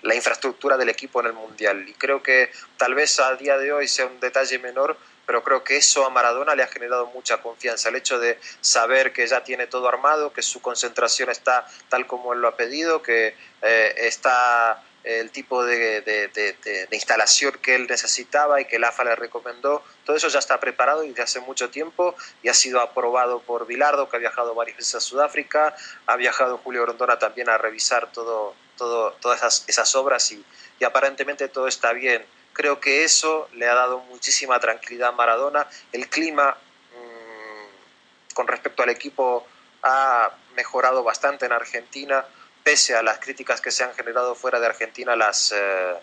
la infraestructura del equipo en el Mundial. Y creo que tal vez a día de hoy sea un detalle menor, pero creo que eso a Maradona le ha generado mucha confianza. El hecho de saber que ya tiene todo armado, que su concentración está tal como él lo ha pedido, que eh, está el tipo de, instalación que él necesitaba y que el AFA le recomendó. Todo eso ya está preparado desde hace mucho tiempo y ha sido aprobado por Bilardo, que ha viajado varias veces a Sudáfrica, ha viajado Julio Grondona también a revisar todo, todo, todas esas, obras y, aparentemente todo está bien. Creo que eso le ha dado muchísima tranquilidad a Maradona. El clima mm, con respecto al equipo ha mejorado bastante en Argentina pese a las críticas que se han generado fuera de Argentina, las, eh,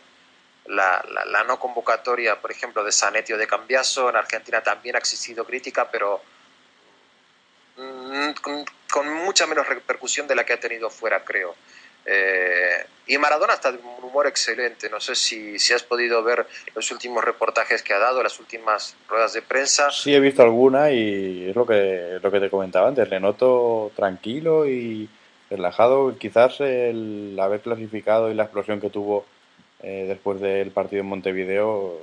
la, no convocatoria, por ejemplo, de Zanetti o de Cambiaso, en Argentina también ha existido crítica, pero mm, con, mucha menos repercusión de la que ha tenido fuera, creo. Eh, Y Maradona está de un humor excelente. No sé si, si has podido ver los últimos reportajes que ha dado, las últimas ruedas de prensa. Sí, he visto alguna y es lo que, lo que te comentaba antes. Le noto tranquilo y relajado. Quizás el haber clasificado y la explosión que tuvo eh, después del partido en Montevideo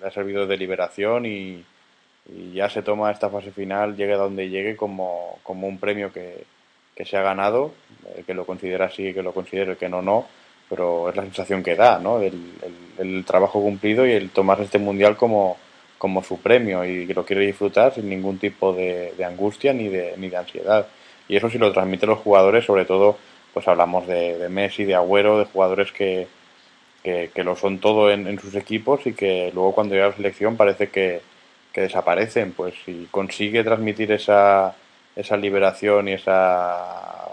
le ha servido de liberación y, ya se toma esta fase final, llegue a donde llegue, como, como un premio que, que se ha ganado, eh, que lo considera así, que lo considere, que no, no, pero es la sensación que da, ¿no? El, el, trabajo cumplido y el tomar este mundial como, como su premio y que lo quiere disfrutar sin ningún tipo de, de angustia ni de, ni de ansiedad. Y eso sí lo transmiten los jugadores, sobre todo, pues hablamos de, Messi, de Agüero, de jugadores que, que, lo son todo en, en, sus equipos y que luego cuando llega la selección parece que, que desaparecen, pues si consigue transmitir esa, esa liberación y esa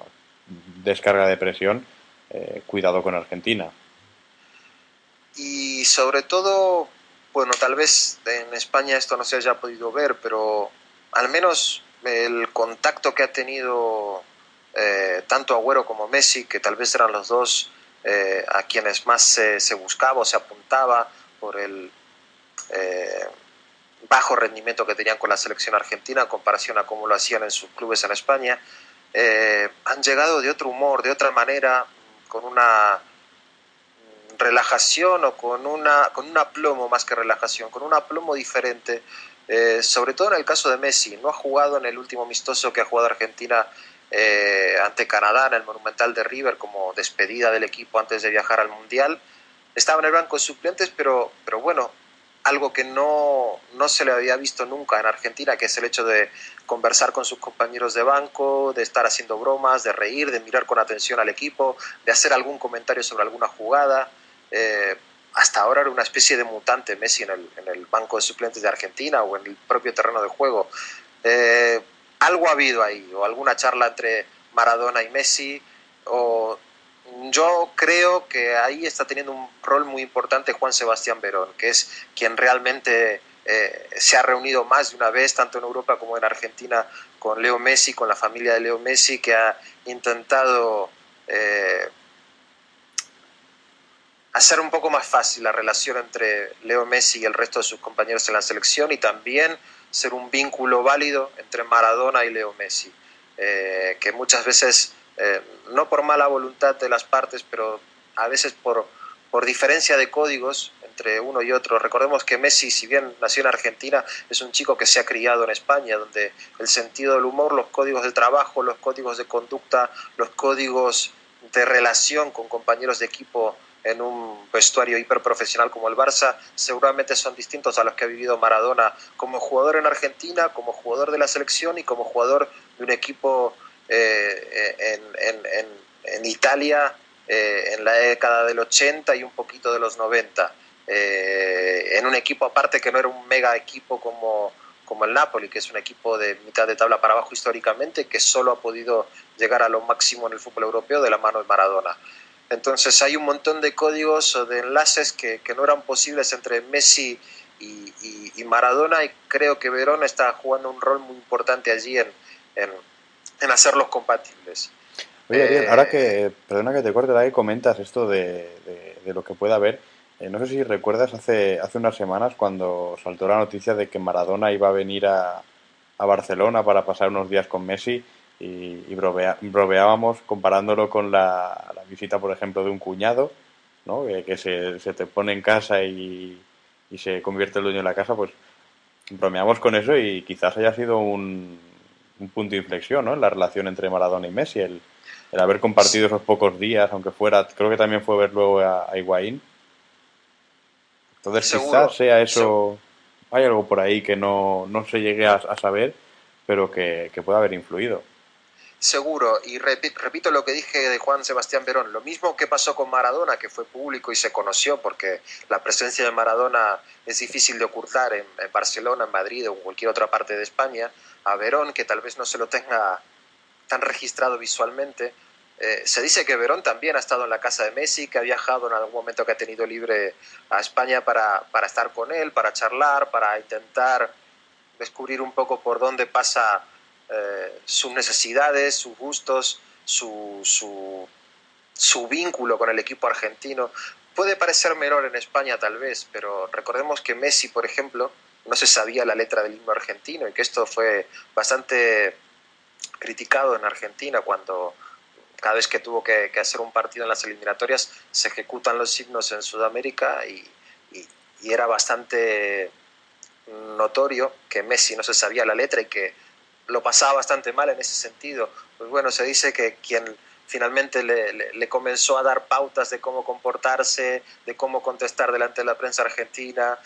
descarga de presión, eh, cuidado con Argentina. Y sobre todo, bueno, tal vez en España esto no se haya podido ver, pero al menos el contacto que ha tenido eh, tanto Agüero como Messi, que tal vez eran los dos eh, a quienes más se, se, buscaba o se apuntaba por el eh, bajo rendimiento que tenían con la selección argentina en comparación a cómo lo hacían en sus clubes en España, eh, han llegado de otro humor, de otra manera, con una relajación o con, una, con un aplomo más que relajación, con un aplomo diferente, eh, sobre todo en el caso de Messi. No ha jugado en el último amistoso que ha jugado Argentina eh, ante Canadá en el Monumental de River como despedida del equipo antes de viajar al Mundial. Estaba en el banco de suplentes, pero, pero bueno, algo que no, no, se le había visto nunca en Argentina, que es el hecho de conversar con sus compañeros de banco, de estar haciendo bromas, de reír, de mirar con atención al equipo, de hacer algún comentario sobre alguna jugada. Eh, hasta ahora era una especie de mutante Messi en el, en el, banco de suplentes de Argentina o en el propio terreno de juego. Eh, algo ha habido ahí, o alguna charla entre Maradona y Messi, o yo creo que ahí está teniendo un rol muy importante Juan Sebastián Verón, que es quien realmente eh, se ha reunido más de una vez, tanto en Europa como en Argentina, con Leo Messi, con la familia de Leo Messi, que ha intentado eh, hacer un poco más fácil la relación entre Leo Messi y el resto de sus compañeros en la selección y también ser un vínculo válido entre Maradona y Leo Messi, eh, que muchas veces eh, no por mala voluntad de las partes, pero a veces por, por diferencia de códigos entre uno y otro. Recordemos que Messi, si bien nació en Argentina, es un chico que se ha criado en España, donde el sentido del humor, los códigos de trabajo, los códigos de conducta, los códigos de relación con compañeros de equipo en un vestuario hiperprofesional como el Barça, seguramente son distintos a los que ha vivido Maradona como jugador en Argentina, como jugador de la selección y como jugador de un equipo eh, en, en, en, Italia eh, en la década del 80 y un poquito de los 90. Eh, en un equipo aparte que no era un mega equipo como, como el Napoli, que es un equipo de mitad de tabla para abajo históricamente, que solo ha podido llegar a lo máximo en el fútbol europeo de la mano de Maradona. Entonces hay un montón de códigos o de enlaces que, que no eran posibles entre Messi y, y, y, Maradona y creo que Verón está jugando un rol muy importante allí en, en, en hacerlos compatibles. Oye, Ariel, eh, ahora que, perdona que te corte, ahora que comentas esto de, de, de lo que pueda haber, eh, no sé si recuerdas hace, hace unas semanas cuando saltó la noticia de que Maradona iba a venir a, a Barcelona para pasar unos días con Messi y, y brovea, broveábamos comparándolo con la, la, visita, por ejemplo, de un cuñado, ¿no? que, que se, se, te pone en casa y, y se convierte el dueño de la casa, pues bromeamos con eso y quizás haya sido un, un punto de inflexión ¿no? en la relación entre Maradona y Messi, el, el haber compartido esos pocos días, aunque fuera, creo que también fue ver luego a, a Higuaín. Entonces Seguro. quizás sea eso, Seguro. hay algo por ahí que no, no se llegue a, a saber, pero que, que pueda haber influido. Seguro, y repito lo que dije de Juan Sebastián Verón, lo mismo que pasó con Maradona, que fue público y se conoció, porque la presencia de Maradona es difícil de ocultar en, Barcelona, en Madrid o en cualquier otra parte de España, a Verón, que tal vez no se lo tenga tan registrado visualmente. Eh, se dice que Verón también ha estado en la casa de Messi, que ha viajado en algún momento que ha tenido libre a España para, para estar con él, para charlar, para intentar descubrir un poco por dónde pasa eh, sus necesidades, sus gustos, su, su, vínculo con el equipo argentino. Puede parecer menor en España tal vez, pero recordemos que Messi, por ejemplo, no se sabía la letra del himno argentino y que esto fue bastante criticado en Argentina cuando cada vez que tuvo que, hacer un partido en las eliminatorias se ejecutan los himnos en Sudamérica y, era bastante notorio que Messi no se sabía la letra y que lo pasaba bastante mal en ese sentido. Pues bueno, se dice que quien finalmente le, comenzó a dar pautas de cómo comportarse, de cómo contestar delante de la prensa argentina,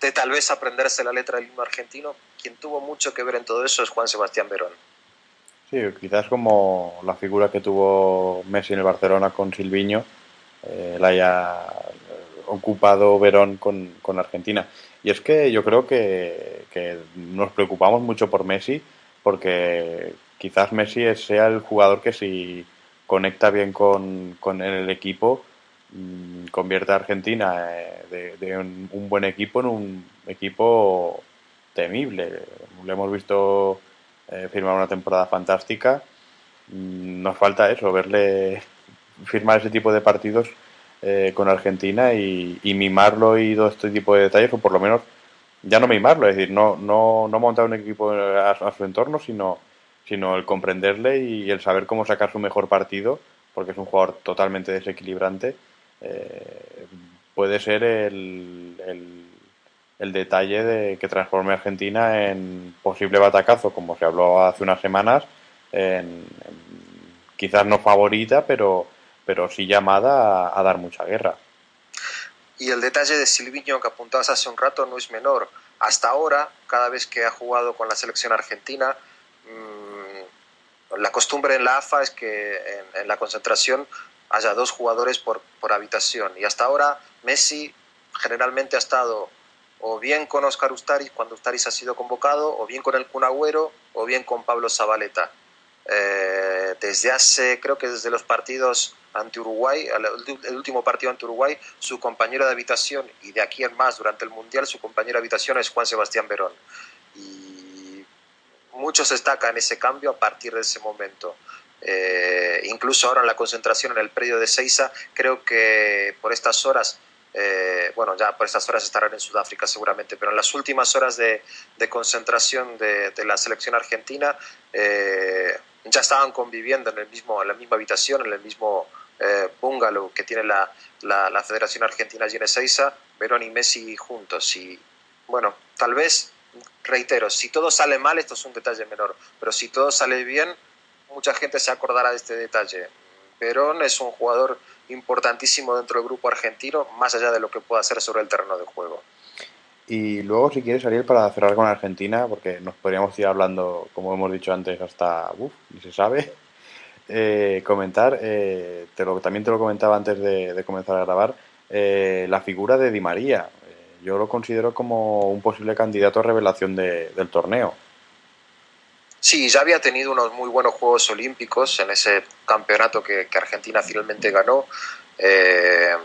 de tal vez aprenderse la letra del himno argentino, quien tuvo mucho que ver en todo eso es Juan Sebastián Verón. Sí, quizás como la figura que tuvo Messi en el Barcelona con Silviño eh, la haya ocupado Verón con, Argentina. Y es que yo creo que, nos preocupamos mucho por Messi porque quizás Messi sea el jugador que si conecta bien con, el equipo mm, convierte a Argentina eh, de, un, buen equipo en un equipo temible. Lo hemos visto eh, firmar una temporada fantástica. Mm, nos falta eso, verle firmar ese tipo de partidos eh, con Argentina y, mimarlo y todo este tipo de detalles, o por lo menos ya no mimarlo, es decir, no, no, no montar un equipo a, su entorno, sino, sino el comprenderle y el saber cómo sacar su mejor partido, porque es un jugador totalmente desequilibrante. Eh, puede ser el, el detalle de que transforme a Argentina en posible batacazo, como se habló hace unas semanas, en, quizás no favorita, pero, pero sí llamada a, dar mucha guerra. Y el detalle de Silviño que apuntabas hace un rato no es menor. Hasta ahora, cada vez que ha jugado con la selección argentina, mm, la costumbre en la AFA es que en, la concentración haya dos jugadores por, por habitación. Y hasta ahora Messi generalmente ha estado o bien con Oscar Ustariz cuando Ustariz ha sido convocado, o bien con el Kun o bien con Pablo Zabaleta. Eh, desde hace, creo que desde los partidos ante Uruguay, el último partido ante Uruguay, su compañero de habitación, y de aquí en más durante el Mundial, su compañero de habitación es Juan Sebastián Verón. Y muchos destacan ese cambio a partir de ese momento. Eh, incluso ahora en la concentración en el predio de Seiza, creo que por estas horas eh, bueno, ya por estas horas estarán en Sudáfrica seguramente, pero en las últimas horas de, concentración de, la selección argentina eh, ya estaban conviviendo en, el mismo, la misma habitación, en el mismo eh, bungalow que tiene la, la, Federación Argentina allí en Ezeiza, Verón y Messi juntos. Y bueno, tal vez, reitero, si todo sale mal, esto es un detalle menor, pero si todo sale bien, mucha gente se acordará de este detalle. Verón es un jugador importantísimo dentro del grupo argentino, más allá de lo que pueda hacer sobre el terreno de juego. Y luego, si quieres salir para cerrar con Argentina, porque nos podríamos ir hablando, como hemos dicho antes, hasta, uff, ni se sabe, eh, comentar, eh, te lo, también te lo comentaba antes de, comenzar a grabar, eh, la figura de Di María. yo lo considero como un posible candidato a revelación del torneo. Sí, ya había tenido unos muy buenos Juegos Olímpicos en ese campeonato que, Argentina finalmente ganó, eh,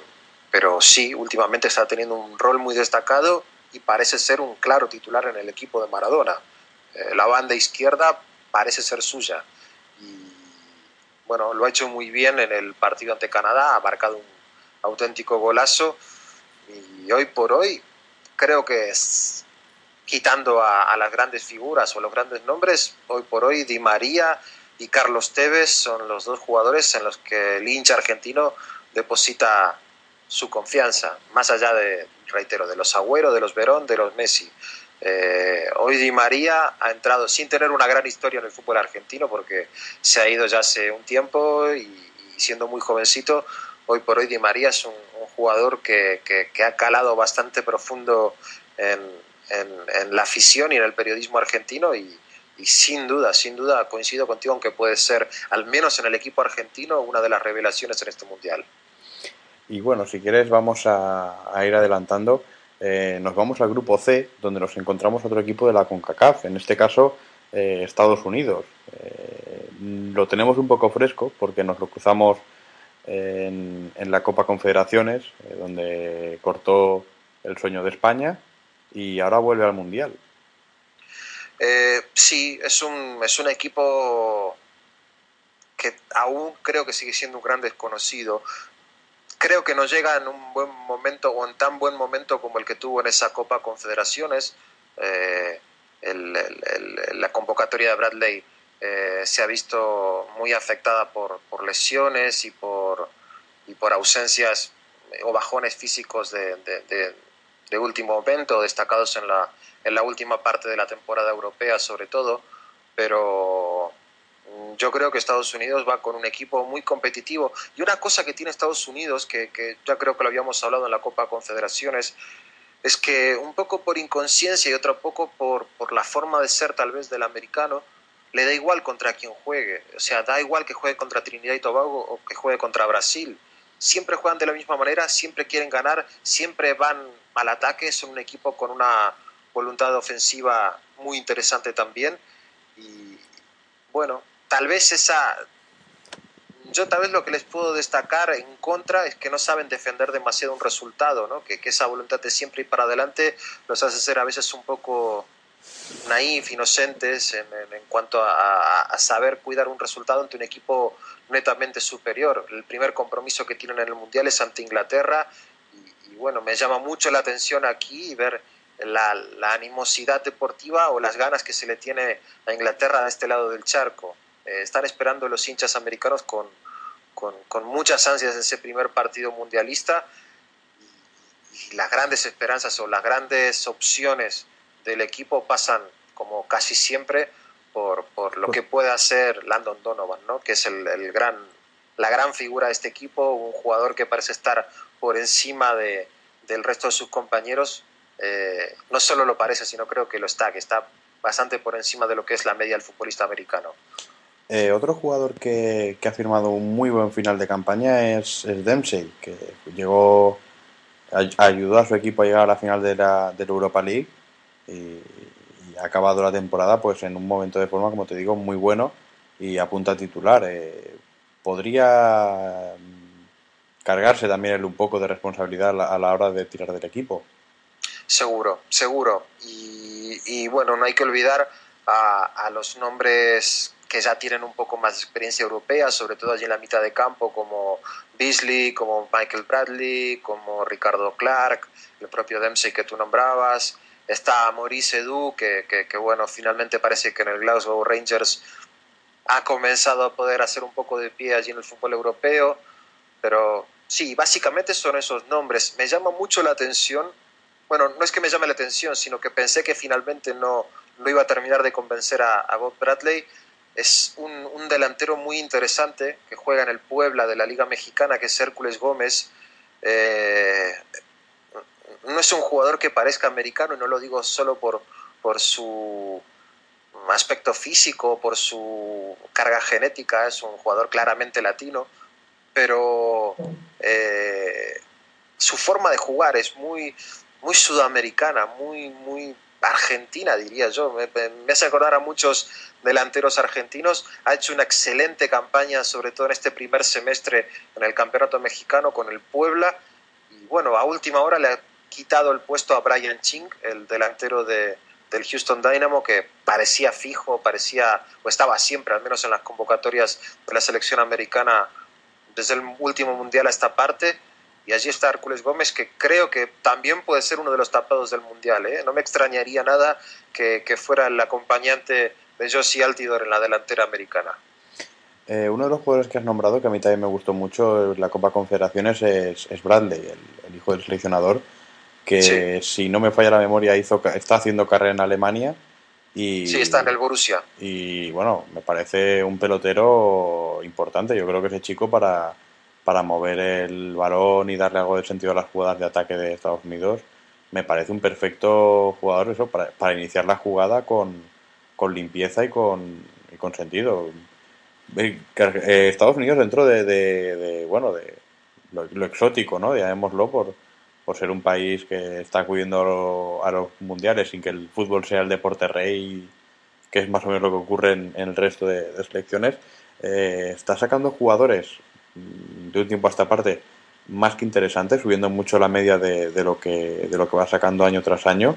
pero sí, últimamente está teniendo un rol muy destacado y parece ser un claro titular en el equipo de Maradona. Eh, la banda izquierda parece ser suya y bueno, lo ha hecho muy bien en el partido ante Canadá, ha marcado un auténtico golazo y hoy por hoy creo que es quitando a, las grandes figuras o los grandes nombres, hoy por hoy Di María y Carlos Tevez son los dos jugadores en los que el hincha argentino deposita su confianza, más allá de, reitero, de los Agüero, de los Verón, de los Messi. Eh, hoy Di María ha entrado sin tener una gran historia en el fútbol argentino porque se ha ido ya hace un tiempo y, siendo muy jovencito, hoy por hoy Di María es un, jugador que, que, ha calado bastante profundo en, en, la afición y en el periodismo argentino y, sin duda, sin duda coincido contigo aunque puede ser, al menos en el equipo argentino, una de las revelaciones en este mundial. Y bueno, si quieres vamos a, ir adelantando. Eh, nos vamos al grupo C, donde nos encontramos otro equipo de la CONCACAF, en este caso eh, Estados Unidos. Eh, lo tenemos un poco fresco porque nos lo cruzamos en, en la Copa Confederaciones, donde cortó el sueño de España y ahora vuelve al Mundial. Eh, sí, es un, es un equipo que aún creo que sigue siendo un gran desconocido. Creo que no llega en un buen momento o en tan buen momento como el que tuvo en esa Copa Confederaciones. Eh, la convocatoria de Bradley eh, se ha visto muy afectada por, por lesiones y por, y por ausencias o bajones físicos de, de, de, último momento, destacados en la, en la última parte de la temporada europea sobre todo, pero mm, yo creo que Estados Unidos va con un equipo muy competitivo. Y una cosa que tiene Estados Unidos, que, que ya creo que lo habíamos hablado en la Copa Confederaciones, es que un poco por inconsciencia y otro poco por, por la forma de ser tal vez del americano, le da igual contra quien juegue. O sea, da igual que juegue contra Trinidad y Tobago o que juegue contra Brasil. Siempre juegan de la misma manera, siempre quieren ganar, siempre van al ataque, son un equipo con una voluntad ofensiva muy interesante también. Y bueno, tal vez esa... Yo tal vez lo que les puedo destacar en contra es que no saben defender demasiado un resultado, ¿no? que, que esa voluntad de siempre ir para adelante los hace ser a veces un poco naif, inocentes en, en, cuanto a, saber cuidar un resultado ante un equipo netamente superior. El primer compromiso que tienen en el Mundial es ante Inglaterra bueno, me llama mucho la atención aquí ver la, la, animosidad deportiva o las ganas que se le tiene a Inglaterra de este lado del charco. Eh, están esperando los hinchas americanos con, con, con, muchas ansias ese primer partido mundialista y, y las grandes esperanzas o las grandes opciones del equipo pasan, como casi siempre, por, por lo que puede hacer Landon Donovan, ¿no? que es el, el, gran, la gran figura de este equipo, un jugador que parece estar por encima de, del resto de sus compañeros. Eh, no solo lo parece, sino creo que lo está, que está bastante por encima de lo que es la media del futbolista americano. Eh, otro jugador que, que, ha firmado un muy buen final de campaña es, Dempsey, que llegó, ayudó a su equipo a llegar a la final de la, de la Europa League y, y, ha acabado la temporada pues en un momento de forma, como te digo, muy bueno y apunta a titular. Eh, podría cargarse también un poco de responsabilidad a la hora de tirar del equipo. Seguro, seguro. Y, bueno, no hay que olvidar a, los nombres que ya tienen un poco más de experiencia europea, sobre todo allí en la mitad de campo, como Beasley, como Michael Bradley, como Ricardo Clark, el propio Dempsey que tú nombrabas. Está Maurice Edu, que, que, bueno, finalmente parece que en el Glasgow Rangers ha comenzado a poder hacer un poco de pie allí en el fútbol europeo. Pero sí, básicamente son esos nombres. Me llama mucho la atención, bueno, no es que me llame la atención, sino que pensé que finalmente no, no iba a terminar de convencer a, Bob Bradley. Es un, un, delantero muy interesante que juega en el Puebla de la Liga Mexicana, que es Hércules Gómez. Eh, no es un jugador que parezca americano, y no lo digo solo por, por su aspecto físico, por su carga genética, es un jugador claramente latino, pero eh, su forma de jugar es muy, muy sudamericana, muy, muy argentina, diría yo. Me, me, hace acordar a muchos delanteros argentinos. Ha hecho una excelente campaña, sobre todo en este primer semestre en el Campeonato Mexicano con el Puebla. Y bueno, a última hora le ha quitado el puesto a Brian Ching, el delantero de, del Houston Dynamo, que parecía fijo, parecía, o estaba siempre, al menos en las convocatorias de la selección americana desde el último mundial a esta parte. Y allí está Hércules Gómez, que creo que también puede ser uno de los tapados del mundial. ¿eh? No me extrañaría nada que, que, fuera el acompañante de Josie Altidor en la delantera americana. Eh, uno de los jugadores que has nombrado, que a mí también me gustó mucho la Copa Confederaciones, es, es Bradley, el hijo del seleccionador que sí. si no me falla la memoria hizo está haciendo carrera en Alemania y sí está en el Borussia. y bueno me parece un pelotero importante. Yo creo que ese chico para para mover el balón y darle algo de sentido a las jugadas de ataque de Estados Unidos. Me parece un perfecto jugador eso para, para iniciar la jugada con, con limpieza y con, y con sentido. Eh, Estados Unidos dentro de, de, de bueno de lo, lo, exótico no llamémoslo por por ser un país que está acudiendo a los mundiales sin que el fútbol sea el deporte rey, que es más o menos lo que ocurre en, el resto de, selecciones, eh, está sacando jugadores de un tiempo a esta parte más que interesantes, subiendo mucho la media de, lo, que, de lo que va sacando año tras año.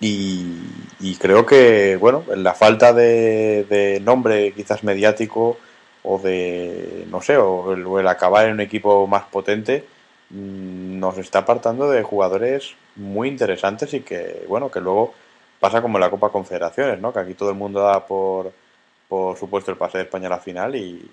Y, creo que, bueno, la falta de, de nombre quizás mediático o de, no sé, o el, acabar en un equipo más potente, mm, nos está apartando de jugadores muy interesantes y que, bueno, que luego pasa como en la Copa Confederaciones, ¿no? Que aquí todo el mundo da por, por supuesto el pase de España a la final y,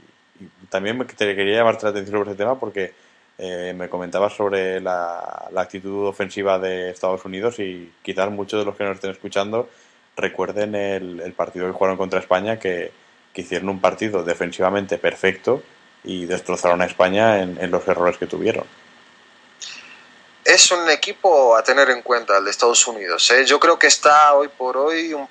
también te quería llamarte la atención sobre ese tema porque eh, me comentabas sobre la, actitud ofensiva de Estados Unidos y quizás muchos de los que nos estén escuchando recuerden el, partido que jugaron contra España que, hicieron un partido defensivamente perfecto y destrozaron a España en los errores que tuvieron es un equipo a tener en cuenta el de Estados Unidos. ¿eh? Yo creo que está hoy por hoy un,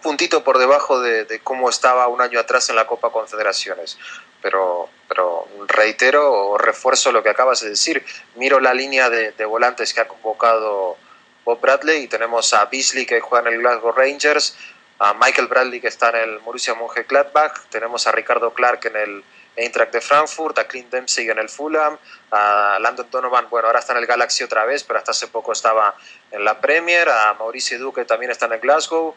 puntito, por debajo de, cómo estaba un año atrás en la Copa Confederaciones. Pero, pero reitero o refuerzo lo que acabas de decir. Miro la línea de, volantes que ha convocado Bob Bradley y tenemos a Beasley que juega en el Glasgow Rangers, a Michael Bradley que está en el Borussia Mönchengladbach, tenemos a Ricardo Clark en el Eintracht de Frankfurt, a Clint Dempsey en el Fulham, a Landon Donovan, bueno, ahora está en el Galaxy otra vez, pero hasta hace poco estaba en la Premier, a Mauricio Duque que también está en el Glasgow,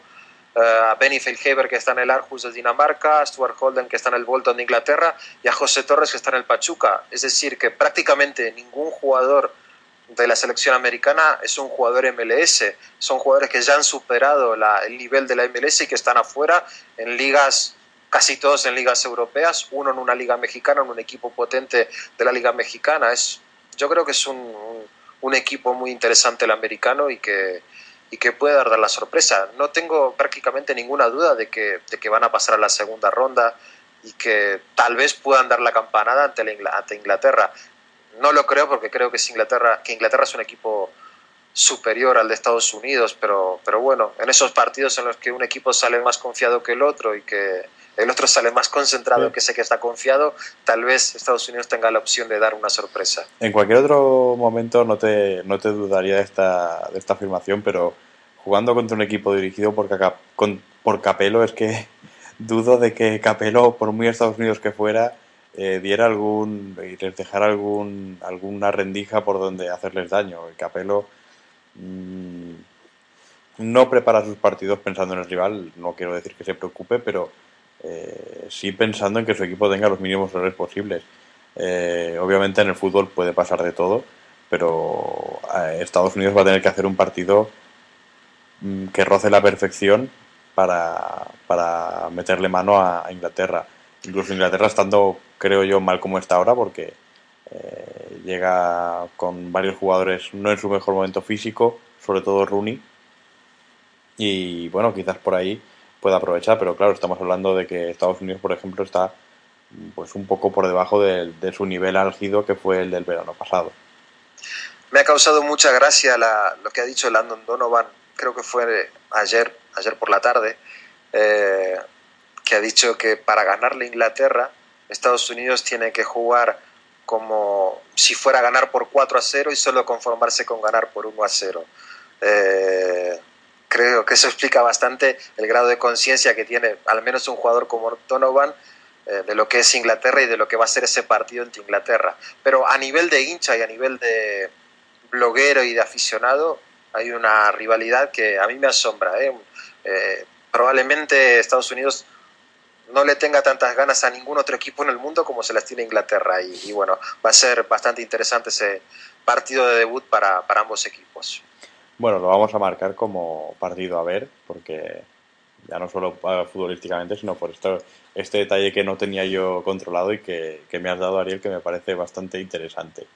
eh, a Benny Feilhaber que está en el Aarhus de Dinamarca, a Stuart Holden que está en el Bolton de Inglaterra y a José Torres que está en el Pachuca. Es decir, que prácticamente ningún jugador de la selección americana es un jugador MLS. Son jugadores que ya han superado el nivel de la MLS y que están afuera en ligas casi todos en ligas europeas, uno en una liga mexicana, en un equipo potente de la liga mexicana. Es, yo creo que es un, un, equipo muy interesante el americano y que, y que puede dar la sorpresa. No tengo prácticamente ninguna duda de que, de que van a pasar a la segunda ronda y que tal vez puedan dar la campanada ante, ante Inglaterra. No lo creo porque creo que, es Inglaterra, que Inglaterra es un equipo superior al de Estados Unidos, pero, pero bueno, en esos partidos en los que un equipo sale más confiado que el otro y que, el otro sale más concentrado que sé que está confiado, tal vez Estados Unidos tenga la opción de dar una sorpresa. En cualquier otro momento no te, no te dudaría de esta, de esta afirmación, pero jugando contra un equipo dirigido por, por Capelo es que dudo de que Capelo, por muy Estados Unidos que fuera, eh, diera algún y les dejara algún, alguna rendija por donde hacerles daño. El Capelo mm, no prepara sus partidos pensando en el rival, no quiero decir que se preocupe, pero eh, sí pensando en que su equipo tenga los mínimos errores posibles. Eh, obviamente en el fútbol puede pasar de todo, pero eh, Estados Unidos va a tener que hacer un partido mm, que roce la perfección para, para meterle mano a, Inglaterra. Incluso Inglaterra estando, creo yo, mal como está ahora, porque llega con varios jugadores no en su mejor momento físico, sobre todo Rooney. Y bueno, quizás por ahí puede aprovechar, pero claro, estamos hablando de que Estados Unidos, por ejemplo, está pues un poco por debajo de, su nivel álgido que fue el del verano pasado. Me ha causado mucha gracia lo que ha dicho Landon Donovan, creo que fue ayer, ayer por la tarde, eh, que ha dicho que para ganarle Inglaterra, Estados Unidos tiene que jugar como si fuera a ganar por 4 a 0 y solo conformarse con ganar por 1 a 0. Eh, creo que eso explica bastante el grado de conciencia que tiene al menos un jugador como Donovan eh, de lo que es Inglaterra y de lo que va a ser ese partido entre Inglaterra. Pero a nivel de hincha y a nivel de bloguero y de aficionado hay una rivalidad que a mí me asombra. ¿eh? Eh, probablemente Estados Unidos no le tenga tantas ganas a ningún otro equipo en el mundo como se las tiene Inglaterra. Y, bueno, va a ser bastante interesante ese partido de debut para ambos equipos. Bueno, lo vamos a marcar como partido a ver, porque ya no solo futbolísticamente, sino por esto, este detalle que no tenía yo controlado y que, me has dado, Ariel, que me parece bastante interesante.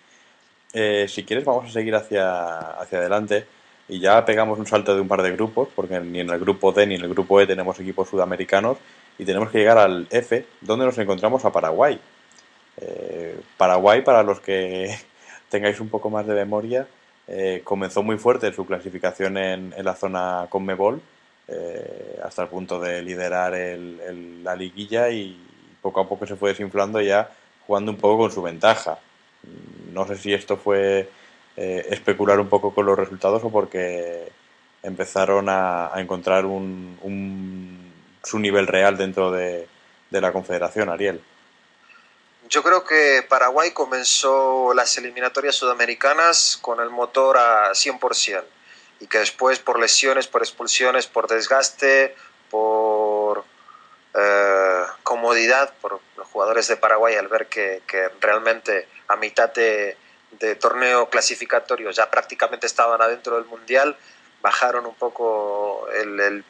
Eh, si quieres, vamos a seguir hacia, hacia adelante y ya pegamos un salto de un par de grupos, porque ni en el grupo D ni en el grupo E tenemos equipos sudamericanos, y tenemos que llegar al F, donde nos encontramos a Paraguay. Eh, Paraguay, para los que tengáis un poco más de memoria, eh, comenzó muy fuerte su clasificación en, la zona Conmebol, eh, hasta el punto de liderar la liguilla y poco a poco se fue desinflando ya jugando un poco con su ventaja. No sé si esto fue eh, especular un poco con los resultados o porque empezaron a, encontrar un, su nivel real dentro de la Confederación, Ariel. Yo creo que Paraguay comenzó las eliminatorias sudamericanas con el motor a 100% y que después por lesiones, por expulsiones, por desgaste, por eh, comodidad, por los jugadores de Paraguay al ver que, realmente a mitad de, torneo clasificatorio ya prácticamente estaban adentro del Mundial, bajaron un poco el,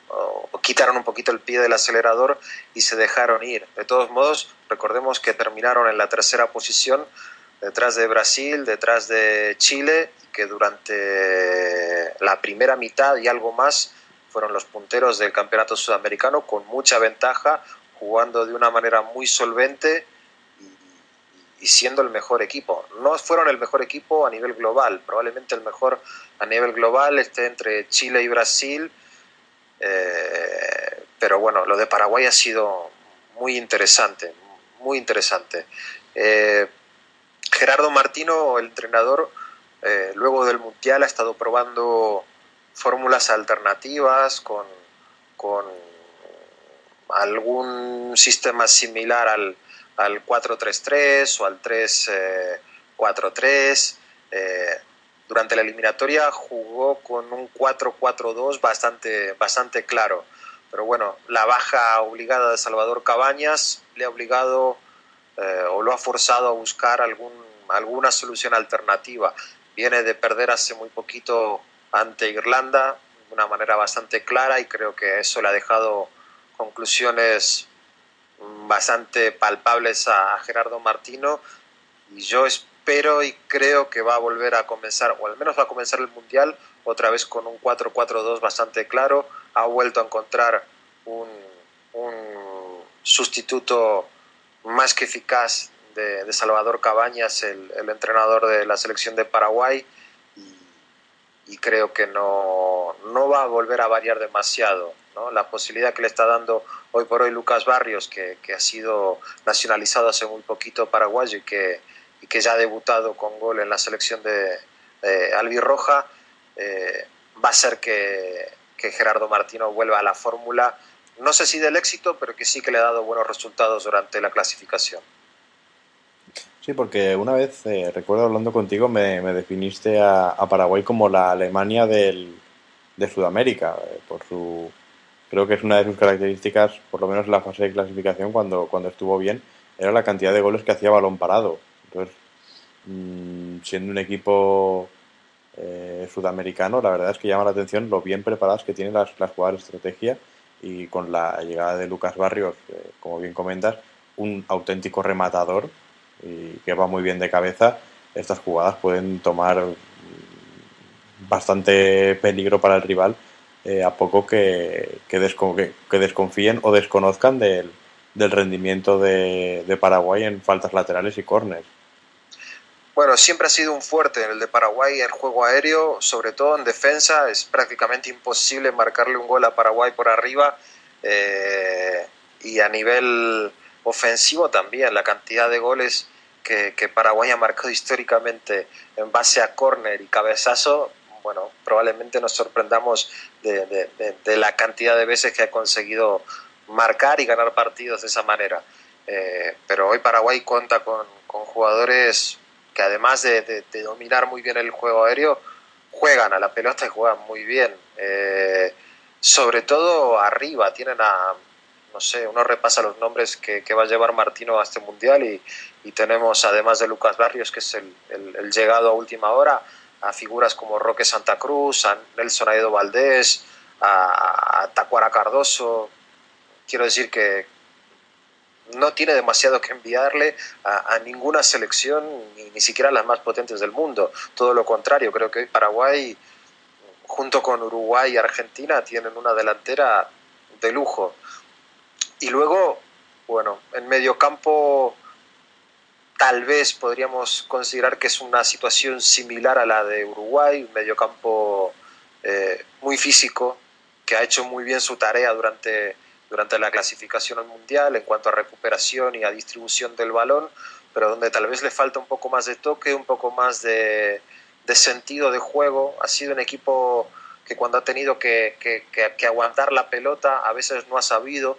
quitaron un poquito el pie del acelerador y se dejaron ir. De todos modos, recordemos que terminaron en la tercera posición detrás de Brasil, detrás de Chile, que durante la primera mitad y algo más fueron los punteros del campeonato sudamericano con mucha ventaja, jugando de una manera muy solvente y, siendo el mejor equipo. No fueron el mejor equipo a nivel global, probablemente el mejor a nivel global esté entre Chile y Brasil, eh, pero bueno, lo de Paraguay ha sido muy interesante, muy interesante. Eh, Gerardo Martino, el entrenador, eh, luego del Mundial ha estado probando fórmulas alternativas con, algún sistema similar al, al 4-3-3 o al 3-4-3. Eh, durante la eliminatoria jugó con un 4-4-2 bastante, bastante claro. Pero bueno, la baja obligada de Salvador Cabañas le ha obligado eh, o lo ha forzado a buscar algún, alguna solución alternativa. Viene de perder hace muy poquito ante Irlanda de una manera bastante clara y creo que eso le ha dejado conclusiones bastante palpables a, Gerardo Martino. Y yo espero y creo que va a volver a comenzar, o al menos va a comenzar el Mundial otra vez con un 4-4-2 bastante claro, ha vuelto a encontrar un, sustituto más que eficaz de, Salvador Cabañas, el, entrenador de la selección de Paraguay, y, creo que no, no, va a volver a variar demasiado. La posibilidad que le está dando hoy por hoy Lucas Barrios, que, ha sido nacionalizado hace muy poquito paraguayo y que, ya ha debutado con gol en la selección de, Albirroja, eh, va a ser que, Gerardo Martino vuelva a la fórmula no sé si del éxito, pero que sí que le ha dado buenos resultados durante la clasificación. Sí, porque una vez, eh, recuerdo hablando contigo, me, definiste a, Paraguay como la Alemania del, de Sudamérica, eh, por su, creo que es una de sus características, por lo menos en la fase de clasificación, cuando, cuando estuvo bien, era la cantidad de goles que hacía balón parado. Entonces, mm, siendo un equipo eh, sudamericano, la verdad es que llama la atención lo bien preparadas que tienen las, las jugadas de estrategia y con la llegada de Lucas Barrios, como bien comentas, un auténtico rematador y que va muy bien de cabeza, estas jugadas pueden tomar bastante peligro para el rival eh, a poco que, que, desconfíen o desconozcan del, rendimiento de, de, Paraguay en faltas laterales y córneres. Bueno, siempre ha sido un fuerte el de Paraguay el juego aéreo, sobre todo en defensa. Es prácticamente imposible marcarle un gol a Paraguay por arriba. Eh, y a nivel ofensivo también, la cantidad de goles que, Paraguay ha marcado históricamente en base a córner y cabezazo, bueno, probablemente nos sorprendamos de, la cantidad de veces que ha conseguido marcar y ganar partidos de esa manera. Eh, pero hoy Paraguay cuenta con, jugadores que además de, dominar muy bien el juego aéreo, juegan a la pelota y juegan muy bien. Eh, sobre todo arriba, tienen a, no sé, uno repasa los nombres que, va a llevar Martino a este mundial y, tenemos, además de Lucas Barrios, que es el, llegado a última hora, a figuras como Roque Santa Cruz, a Nelson Aedo Valdés, a, a Tacuara Cardoso. Quiero decir que, no tiene demasiado que enviarle a, ninguna selección, ni, ni, siquiera a las más potentes del mundo. Todo lo contrario, creo que Paraguay, junto con Uruguay y Argentina, tienen una delantera de lujo. Y luego, bueno, en medio campo tal vez podríamos considerar que es una situación similar a la de Uruguay, un medio campo eh, muy físico, que ha hecho muy bien su tarea durante durante la clasificación al Mundial en cuanto a recuperación y a distribución del balón, pero donde tal vez le falta un poco más de toque, un poco más de, sentido de juego. Ha sido un equipo que cuando ha tenido que, aguantar la pelota a veces no ha sabido.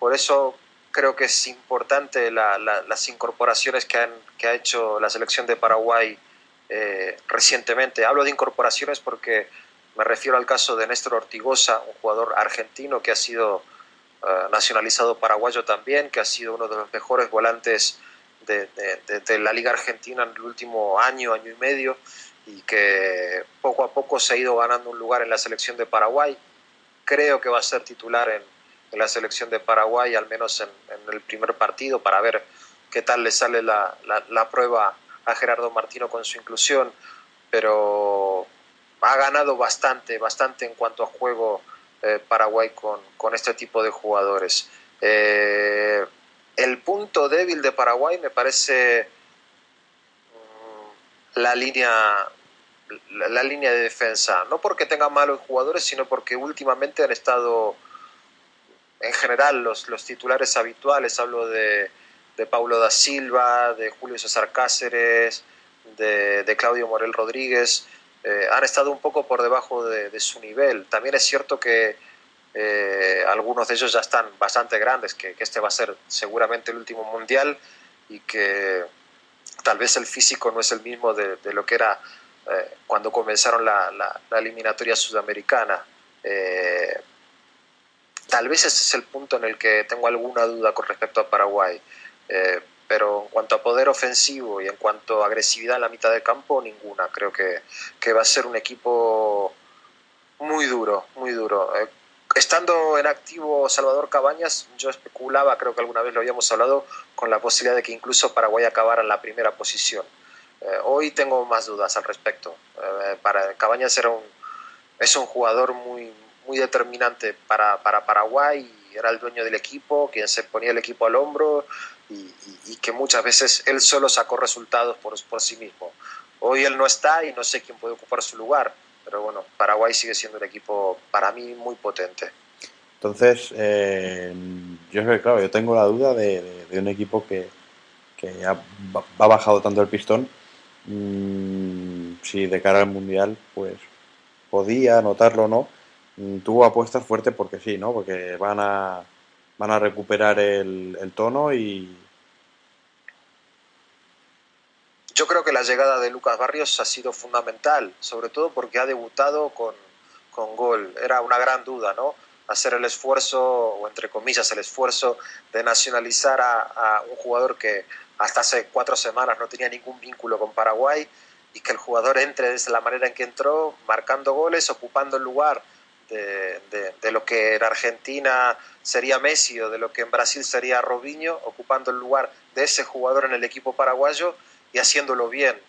Por eso creo que es importante las incorporaciones que, ha hecho la selección de Paraguay eh, recientemente. Hablo de incorporaciones porque me refiero al caso de Néstor Ortigosa, un jugador argentino que ha sido nacionalizado paraguayo también, que ha sido uno de los mejores volantes de, de, la Liga Argentina en el último año, año y medio, y que poco a poco se ha ido ganando un lugar en la selección de Paraguay. Creo que va a ser titular en, en la selección de Paraguay, al menos en, el primer partido, para ver qué tal le sale la, la, la, prueba a Gerardo Martino con su inclusión, pero ha ganado bastante, bastante en cuanto a juego eh, Paraguay con, con, este tipo de jugadores. Eh, el punto débil de Paraguay me parece mm, la línea la, línea de defensa, no porque tengan malos jugadores, sino porque últimamente han estado en general los, los titulares habituales, hablo de, de Paulo da Silva, de Julio César Cáceres, de, Claudio Morel Rodríguez, eh, han estado un poco por debajo de, su nivel. También es cierto que eh, algunos de ellos ya están bastante grandes, que, este va a ser seguramente el último mundial y que tal vez el físico no es el mismo de, lo que era eh, cuando comenzaron la, la eliminatoria sudamericana. Tal vez ese es el punto en el que tengo alguna duda con respecto a Paraguay. Eh, pero en cuanto a poder ofensivo y en cuanto a agresividad en la mitad del campo, ninguna. Creo que, que va a ser un equipo muy duro, muy duro. Eh, estando en activo Salvador Cabañas, yo especulaba, creo que alguna vez lo habíamos hablado, con la posibilidad de que incluso Paraguay acabara en la primera posición. Eh, hoy tengo más dudas al respecto. Para Cabañas era un, es un jugador muy, muy determinante para, para Paraguay, era el dueño del equipo, quien se ponía el equipo al hombro y, y, y que muchas veces él solo sacó resultados por, por sí mismo. Hoy él no está y no sé quién puede ocupar su lugar pero bueno, Paraguay sigue siendo un equipo para mí muy potente. Entonces, eh, yo claro, yo tengo la duda de, de, de un equipo que, que ha, ha, bajado tanto el pistón, mmm, si de cara al Mundial, pues podía notarlo o no, mm, tuvo apuestas fuertes porque sí, ¿no? Porque van a, van a recuperar el, el tono y, Yo creo que la llegada de Lucas Barrios ha sido fundamental, sobre todo porque ha debutado con, con gol. Era una gran duda, ¿no? Hacer el esfuerzo, o entre comillas, el esfuerzo de nacionalizar a, a un jugador que hasta hace cuatro semanas no tenía ningún vínculo con Paraguay y que el jugador entre de la manera en que entró, marcando goles, ocupando el lugar de, lo que en Argentina sería Messi o de lo que en Brasil sería Robinho, ocupando el lugar de ese jugador en el equipo paraguayo y haciéndolo bien.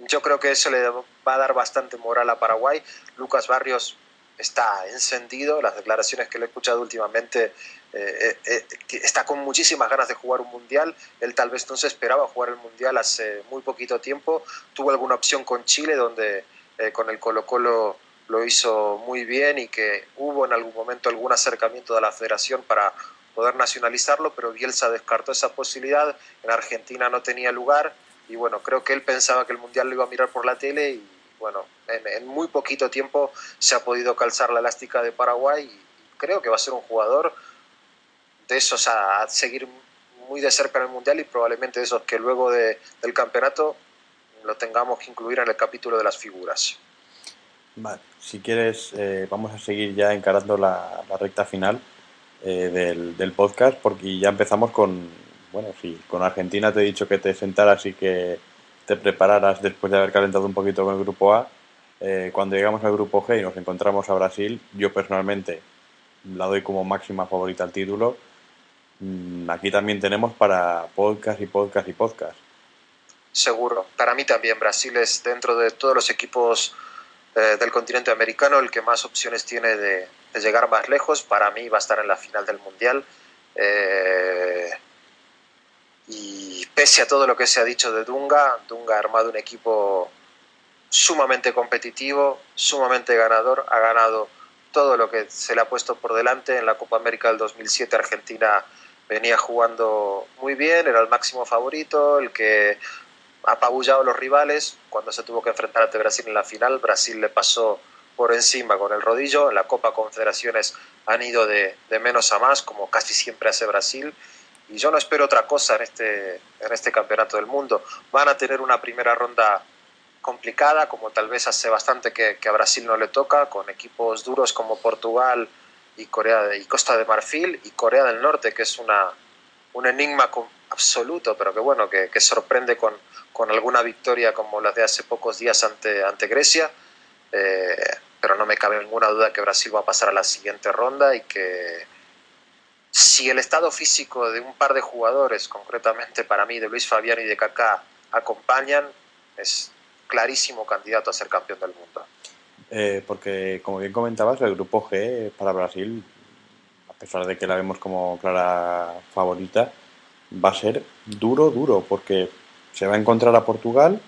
Yo creo que eso le va a dar bastante moral a Paraguay. Lucas Barrios está encendido, las declaraciones que le he escuchado últimamente, eh, eh, está con muchísimas ganas de jugar un mundial. Él tal vez no se esperaba jugar el mundial hace muy poquito tiempo. Tuvo alguna opción con Chile, donde eh, con el Colo Colo lo hizo muy bien y que hubo en algún momento algún acercamiento de la federación para poder nacionalizarlo, pero Bielsa descartó esa posibilidad, en Argentina no tenía lugar y bueno, creo que él pensaba que el Mundial lo iba a mirar por la tele y bueno, en, muy poquito tiempo se ha podido calzar la elástica de Paraguay y creo que va a ser un jugador de esos a, a seguir muy de cerca en el Mundial y probablemente de esos que luego de, del campeonato lo tengamos que incluir en el capítulo de las figuras. Vale, si quieres, eh, vamos a seguir ya encarando la, la recta final eh, del, del, podcast porque ya empezamos con, bueno, sí, con Argentina te he dicho que te sentaras y que te prepararas después de haber calentado un poquito con el grupo A. Eh, cuando llegamos al grupo G y nos encontramos a Brasil, yo personalmente la doy como máxima favorita al título. Mm, aquí también tenemos para podcast y podcast y podcast. Seguro. Para mí también Brasil es dentro de todos los equipos eh, del continente americano el que más opciones tiene de, llegar más lejos. Para mí va a estar en la final del Mundial. Eh, y pese a todo lo que se ha dicho de Dunga, Dunga ha armado un equipo sumamente competitivo, sumamente ganador, ha ganado todo lo que se le ha puesto por delante en la Copa América del 2007 Argentina venía jugando muy bien, era el máximo favorito, el que apabullado a los rivales. Cuando se tuvo que enfrentar ante Brasil en la final, Brasil le pasó por encima con el rodillo. En la Copa Confederaciones han ido de, de menos a más, como casi siempre hace Brasil. Y yo no espero otra cosa en este, en este campeonato del mundo. Van a tener una primera ronda complicada, como tal vez hace bastante que, que a Brasil no le toca, con equipos duros como Portugal y, Corea y Costa de Marfil y Corea del Norte, que es una, un enigma absoluto, pero que bueno, que, sorprende con, con, alguna victoria como la de hace pocos días ante, ante Grecia. Eh, pero no me cabe ninguna duda que Brasil va a pasar a la siguiente ronda y que si el estado físico de un par de jugadores, concretamente para mí de Luis Fabián y de Kaká, acompañan, es clarísimo candidato a ser campeón del mundo. Eh, porque, como bien comentabas, el grupo G para Brasil, a pesar de que la vemos como clara favorita, va a ser duro, duro, porque se va a encontrar a Portugal,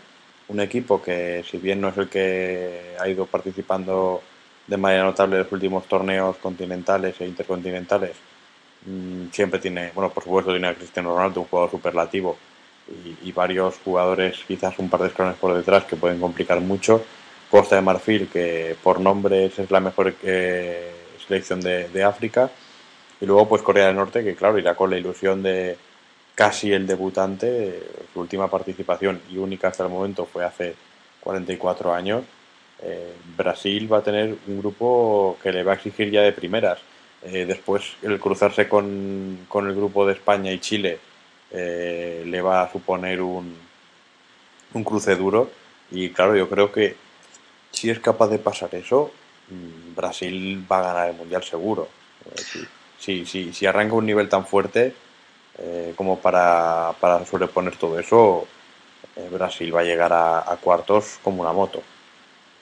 un equipo que, si bien no es el que ha ido participando de manera notable en los últimos torneos continentales e intercontinentales, Mm, siempre tiene, bueno, por supuesto tiene a Cristiano Ronaldo, un jugador superlativo, y, varios jugadores quizás un par de escalones por detrás que pueden complicar mucho. Costa de Marfil, que por nombres es la mejor eh, selección de, África. Y luego pues Corea del Norte, que claro, irá con la ilusión de casi el debutante, su última participación y única hasta el momento fue hace 44 años. Eh, Brasil va a tener un grupo que le va a exigir ya de primeras eh, después, el cruzarse con, con, el grupo de España y Chile eh, le va a suponer un, un cruce duro. Y claro, yo creo que si es capaz de pasar eso, mm, Brasil va a ganar el Mundial seguro. Si, si, si, arranca un nivel tan fuerte como para, para sobreponer todo eso, Brasil va a llegar a, cuartos como una moto.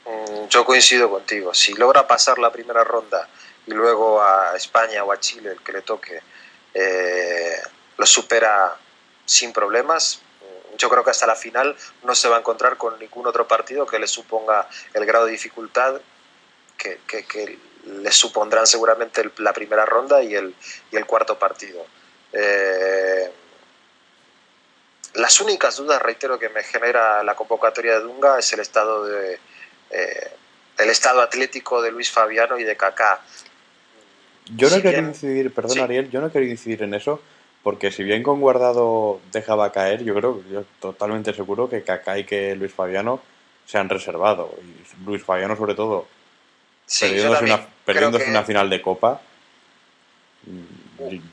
Mm, yo coincido contigo. Si logra pasar la primera ronda y luego a España o a Chile, el que le toque, eh, lo supera sin problemas. Yo creo que hasta la final no se va a encontrar con ningún otro partido que le suponga el grado de dificultad que, que, le supondrán seguramente la primera ronda y el, y el cuarto partido. Eh, las únicas dudas, reitero, que me genera la convocatoria de Dunga es el estado de eh, el estado atlético de Luis Fabiano y de Kaká. Yo no quiero incidir, perdón Ariel, yo no quiero incidir en eso, porque si bien con Guardado dejaba caer, yo creo, yo totalmente seguro que Kaká y que Luis Fabiano se han reservado. Y Luis Fabiano sobre todo, perdiéndose, una, una, final de Copa,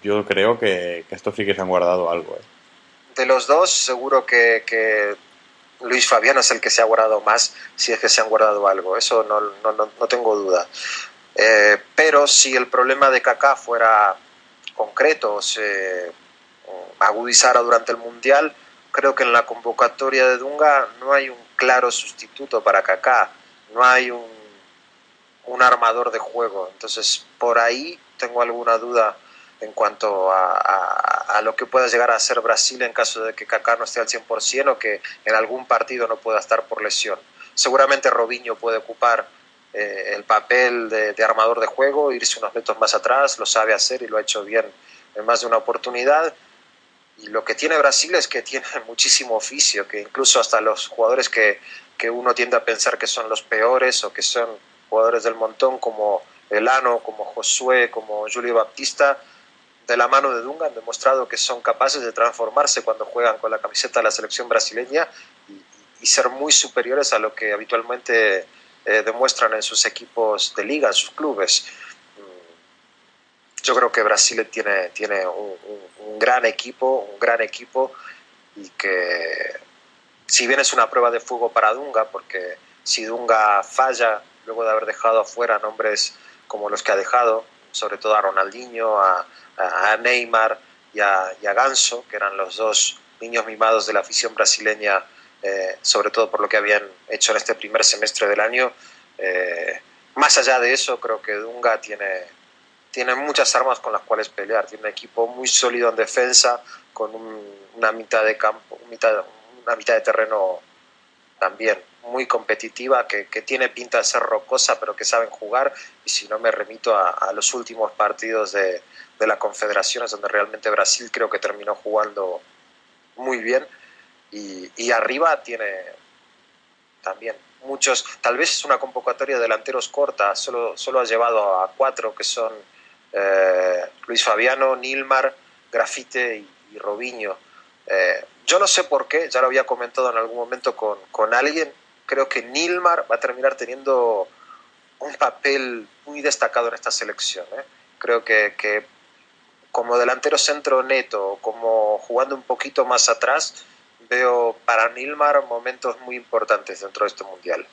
yo creo que, esto sí que se han guardado algo. ¿eh? De los dos, seguro que, Luis Fabiano es el que se ha guardado más, si es que se han guardado algo, eso no, no, no tengo duda. Eh, pero si el problema de Kaká fuera concreto, se agudizara durante el Mundial, creo que en la convocatoria de Dunga no hay un claro sustituto para Kaká, no hay un, un armador de juego. Entonces, por ahí tengo alguna duda en cuanto a, lo que pueda llegar a ser Brasil en caso de que Kaká no esté al 100% o que en algún partido no pueda estar por lesión. Seguramente Robinho puede ocupar eh, el papel de, armador de juego, irse unos metros más atrás, lo sabe hacer y lo ha hecho bien en más de una oportunidad. Y lo que tiene Brasil es que tiene muchísimo oficio, que incluso hasta los jugadores que, que uno tiende a pensar que son los peores o que son jugadores del montón como Elano, como Josué, como Julio Baptista, de la mano de Dunga han demostrado que son capaces de transformarse cuando juegan con la camiseta de la selección brasileña y, y ser muy superiores a lo que habitualmente eh, demuestran en sus equipos de liga, en sus clubes. Mm, yo creo que Brasil tiene, tiene un, gran equipo, un gran equipo y que si bien es una prueba de fuego para Dunga, porque si Dunga falla luego de haber dejado afuera nombres como los que ha dejado, sobre todo a Ronaldinho, a, Neymar y a, Ganso, que eran los dos niños mimados de la afición brasileña eh, sobre todo por lo que habían hecho en este primer semestre del año. Eh, más allá de eso, creo que Dunga tiene, tiene muchas armas con las cuales pelear. Tiene un equipo muy sólido en defensa, con una mitad de campo, una mitad de terreno también muy competitiva, que, tiene pinta de ser rocosa, pero que saben jugar. Y si no me remito a, los últimos partidos de, de la Confederaciones, donde realmente Brasil creo que terminó jugando muy bien y, arriba tiene también muchos, tal vez es una convocatoria de delanteros corta, solo, solo ha llevado a cuatro que son eh, Luis Fabiano, Nilmar, Grafite y, Robinho. Eh, yo no sé por qué, ya lo había comentado en algún momento con, con alguien, creo que Nilmar va a terminar teniendo un papel muy destacado en esta selección. ¿eh? Creo que, como delantero centro neto, como jugando un poquito más atrás, veo para Nilmar momentos muy importantes dentro de este mundial.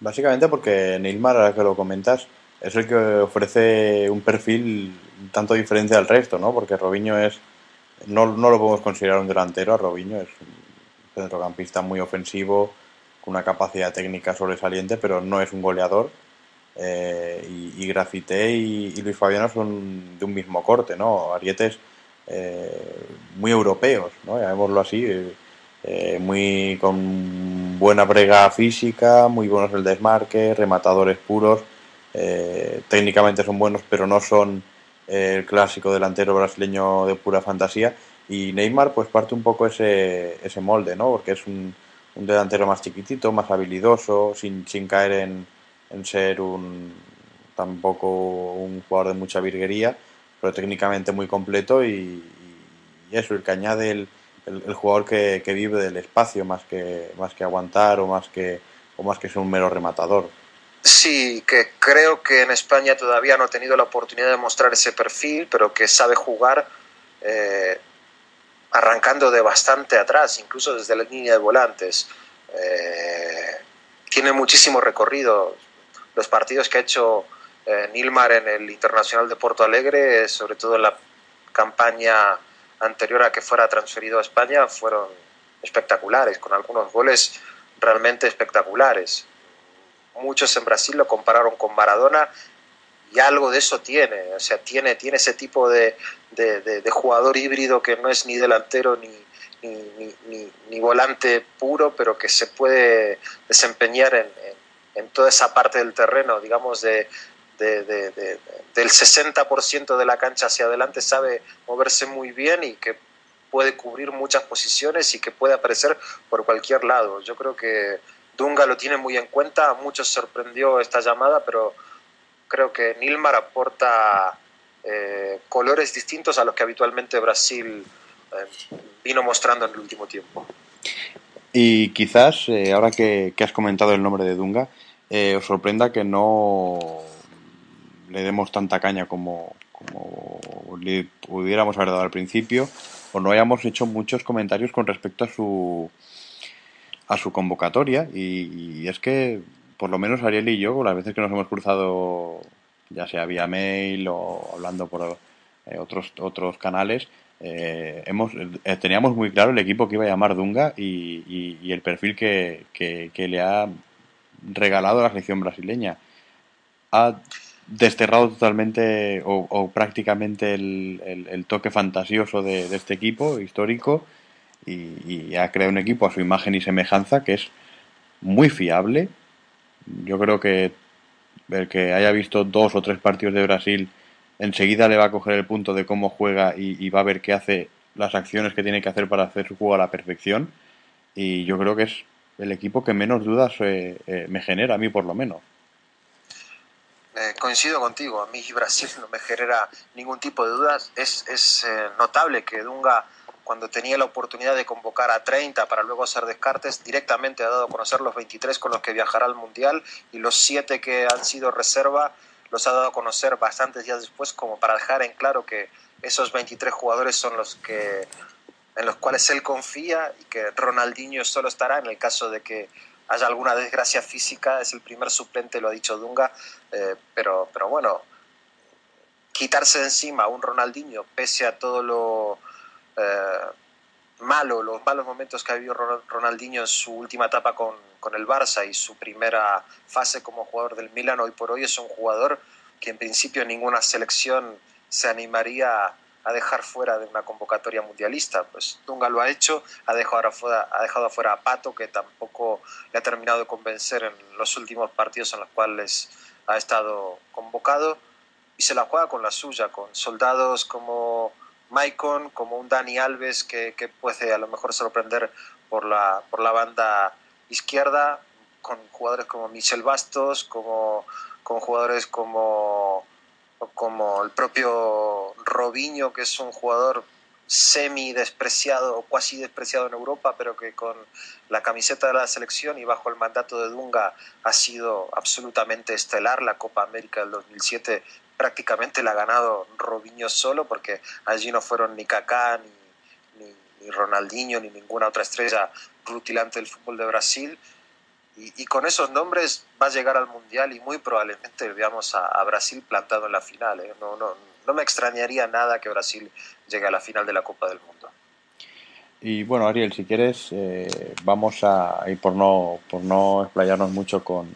Básicamente porque Nilmar, ahora que lo comentas, es el que ofrece un perfil tanto diferente al resto, ¿no? Porque Robinho es, no, no lo podemos considerar un delantero, a Robinho es un centrocampista muy ofensivo, con una capacidad técnica sobresaliente, pero no es un goleador eh, y, Grafité y, Luis Fabiano son de un mismo corte, ¿no? Arietes eh, muy europeos, ¿no? Llamémoslo así, eh, muy con buena brega física, muy buenos el desmarque, rematadores puros, técnicamente son buenos, pero no son el clásico delantero brasileño de pura fantasía. Y Neymar, pues parte un poco ese, ese molde, ¿no? Porque es un, un delantero más chiquitito, más habilidoso, sin, sin caer en, en ser un tampoco un jugador de mucha virguería, pero técnicamente muy completo y, eso, el que añade el, el, jugador que, que, vive del espacio más que, más que aguantar o más que, o más que ser un mero rematador. Sí, que creo que en España todavía no ha tenido la oportunidad de mostrar ese perfil, pero que sabe jugar eh, arrancando de bastante atrás, incluso desde la línea de volantes. Eh, tiene muchísimo recorrido los partidos que ha hecho eh, Nilmar en el Internacional de Porto Alegre, sobre todo en la campaña anterior a que fuera transferido a España, fueron espectaculares, con algunos goles realmente espectaculares. Muchos en Brasil lo compararon con Maradona y algo de eso tiene, o sea, tiene, tiene ese tipo de, de, jugador híbrido que no es ni delantero ni, ni, volante puro, pero que se puede desempeñar en, toda esa parte del terreno, digamos, de, del 60% de la cancha hacia adelante, sabe moverse muy bien y que puede cubrir muchas posiciones y que puede aparecer por cualquier lado. Yo creo que Dunga lo tiene muy en cuenta, a muchos sorprendió esta llamada, pero creo que Nilmar aporta eh, colores distintos a los que habitualmente Brasil eh, vino mostrando en el último tiempo. Y quizás, eh, ahora que, has comentado el nombre de Dunga, os sorprenda que no le demos tanta caña como, le pudiéramos haber dado al principio, o no hayamos hecho muchos comentarios con respecto a su a su convocatoria. Y, es que, por lo menos Ariel y yo, las veces que nos hemos cruzado, ya sea vía mail o hablando por eh, otros, otros canales, eh, hemos, eh, teníamos muy claro el equipo que iba a llamar Dunga y, el perfil que, que, le ha regalado la selección brasileña. Ha desterrado totalmente o, prácticamente el, toque fantasioso de, este equipo histórico y, ha creado un equipo a su imagen y semejanza que es muy fiable. Yo creo que el que haya visto dos o tres partidos de Brasil enseguida le va a coger el punto de cómo juega y, va a ver qué hace, las acciones que tiene que hacer para hacer su juego a la perfección. Y yo creo que es el equipo que menos dudas eh, eh, me genera, a mí por lo menos. Eh, coincido contigo, a mí Brasil no me genera ningún tipo de dudas. Es, es notable que Dunga, cuando tenía la oportunidad de convocar a 30 para luego hacer descartes, directamente ha dado a conocer los 23 con los que viajará al Mundial y los 7 que han sido reserva los ha dado a conocer bastantes días después como para dejar en claro que esos 23 jugadores son los que en los cuales él confía y que Ronaldinho solo estará. En el caso de que haya alguna desgracia física, es el primer suplente, lo ha dicho Dunga, eh, pero, pero bueno, quitarse de encima a un Ronaldinho pese a todo lo malo, los malos momentos que ha vivido Ronaldinho en su última etapa con, con, el Barça y su primera fase como jugador del Milan, hoy por hoy es un jugador que en principio ninguna selección se animaría a dejar fuera de una convocatoria mundialista. Pues Dunga lo ha hecho, ha dejado afuera, ha dejado afuera a Pato, que tampoco le ha terminado de convencer en los últimos partidos en los cuales ha estado convocado, y se la juega con la suya, con soldados como Maicon, como un Dani Alves que, puede a lo mejor sorprender por la, por la banda izquierda, con jugadores como Michel Bastos, como, con jugadores como, como el propio Robinho, que es un jugador semi despreciado o cuasi despreciado en Europa, pero que con la camiseta de la selección y bajo el mandato de Dunga ha sido absolutamente estelar. La Copa América del 2007 prácticamente la ha ganado Robinho solo, porque allí no fueron ni Kaká, ni, Ronaldinho, ni ninguna otra estrella rutilante del fútbol de Brasil. Y, con esos nombres va a llegar al Mundial y muy probablemente veamos a, Brasil plantado en la final. ¿eh? No, no, no me extrañaría nada que Brasil llegue a la final de la Copa del Mundo. Y bueno, Ariel, si quieres, eh, vamos a, y por no, por no explayarnos mucho con,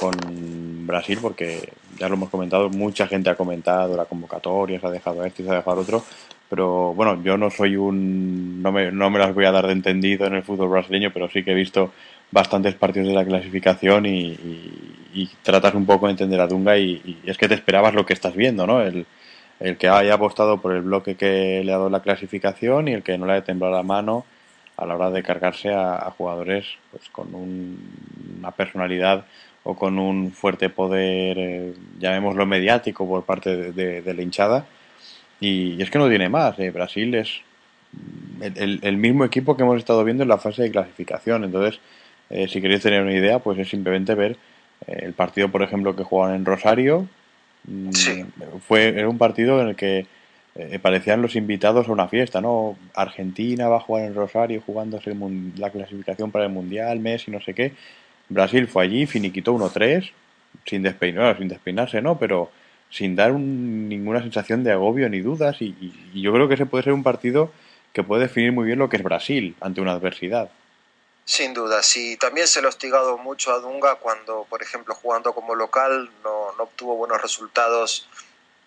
con Brasil, porque ya lo hemos comentado, mucha gente ha comentado la convocatoria, se ha dejado esto y se ha dejado otro, pero bueno, yo no soy un, no me, no me las voy a dar de entendido en el fútbol brasileño, pero sí que he visto bastantes partidos de la clasificación y, tratas un poco de entender a Dunga y, es que te esperabas lo que estás viendo, ¿no? El, el que haya apostado por el bloque que le ha dado la clasificación y el que no le haya temblado la mano a la hora de cargarse a, jugadores pues con una personalidad o con un fuerte poder, eh, llamémoslo mediático, por parte de, la hinchada. Y, es que no tiene más. Eh. Brasil es el, el, mismo equipo que hemos estado viendo en la fase de clasificación. Entonces, eh, si queréis tener una idea, pues es simplemente ver el partido, por ejemplo, que jugaban en Rosario. Mm, sí. Fue, era un partido en el que parecían los invitados a una fiesta, ¿no? Argentina va a jugar en Rosario jugándose la clasificación para el Mundial, Messi, no sé qué. Brasil fue allí, finiquitó 1-3, sin, despeinar, sin despeinarse, ¿no? Pero sin dar ninguna sensación de agobio ni dudas. Y, yo creo que ese puede ser un partido que puede definir muy bien lo que es Brasil ante una adversidad. Sin duda, sí. También se le ha hostigado mucho a Dunga cuando, por ejemplo, jugando como local no, no obtuvo buenos resultados,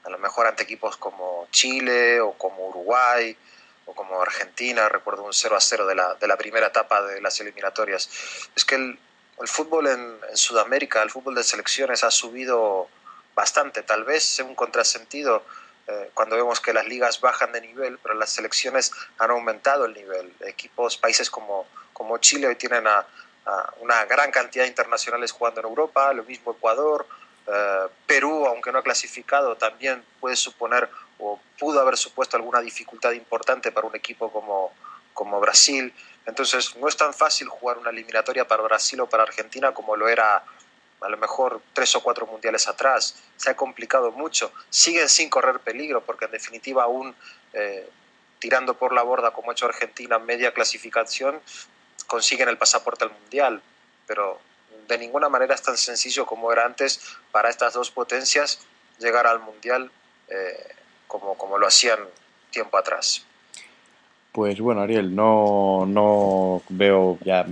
a lo mejor ante equipos como Chile o como Uruguay o como Argentina. Recuerdo un 0 a 0 de la, de la primera etapa de las eliminatorias. Es que el fútbol en, Sudamérica, el fútbol de selecciones ha subido bastante, tal vez en un contrasentido eh, cuando vemos que las ligas bajan de nivel, pero las selecciones han aumentado el nivel. Equipos, países como, como Chile hoy tienen una gran cantidad de internacionales jugando en Europa, lo mismo Ecuador, eh, Perú, aunque no ha clasificado, también puede suponer o pudo haber supuesto alguna dificultad importante para un equipo como, como Brasil. Entonces no es tan fácil jugar una eliminatoria para Brasil o para Argentina como lo era a lo mejor tres o cuatro mundiales atrás. Se ha complicado mucho. Siguen sin correr peligro porque en definitiva aún eh, tirando por la borda como ha hecho Argentina media clasificación consiguen el pasaporte al mundial. Pero de ninguna manera es tan sencillo como era antes para estas dos potencias llegar al mundial eh, como, como lo hacían tiempo atrás. Pues bueno, Ariel, no, no veo ya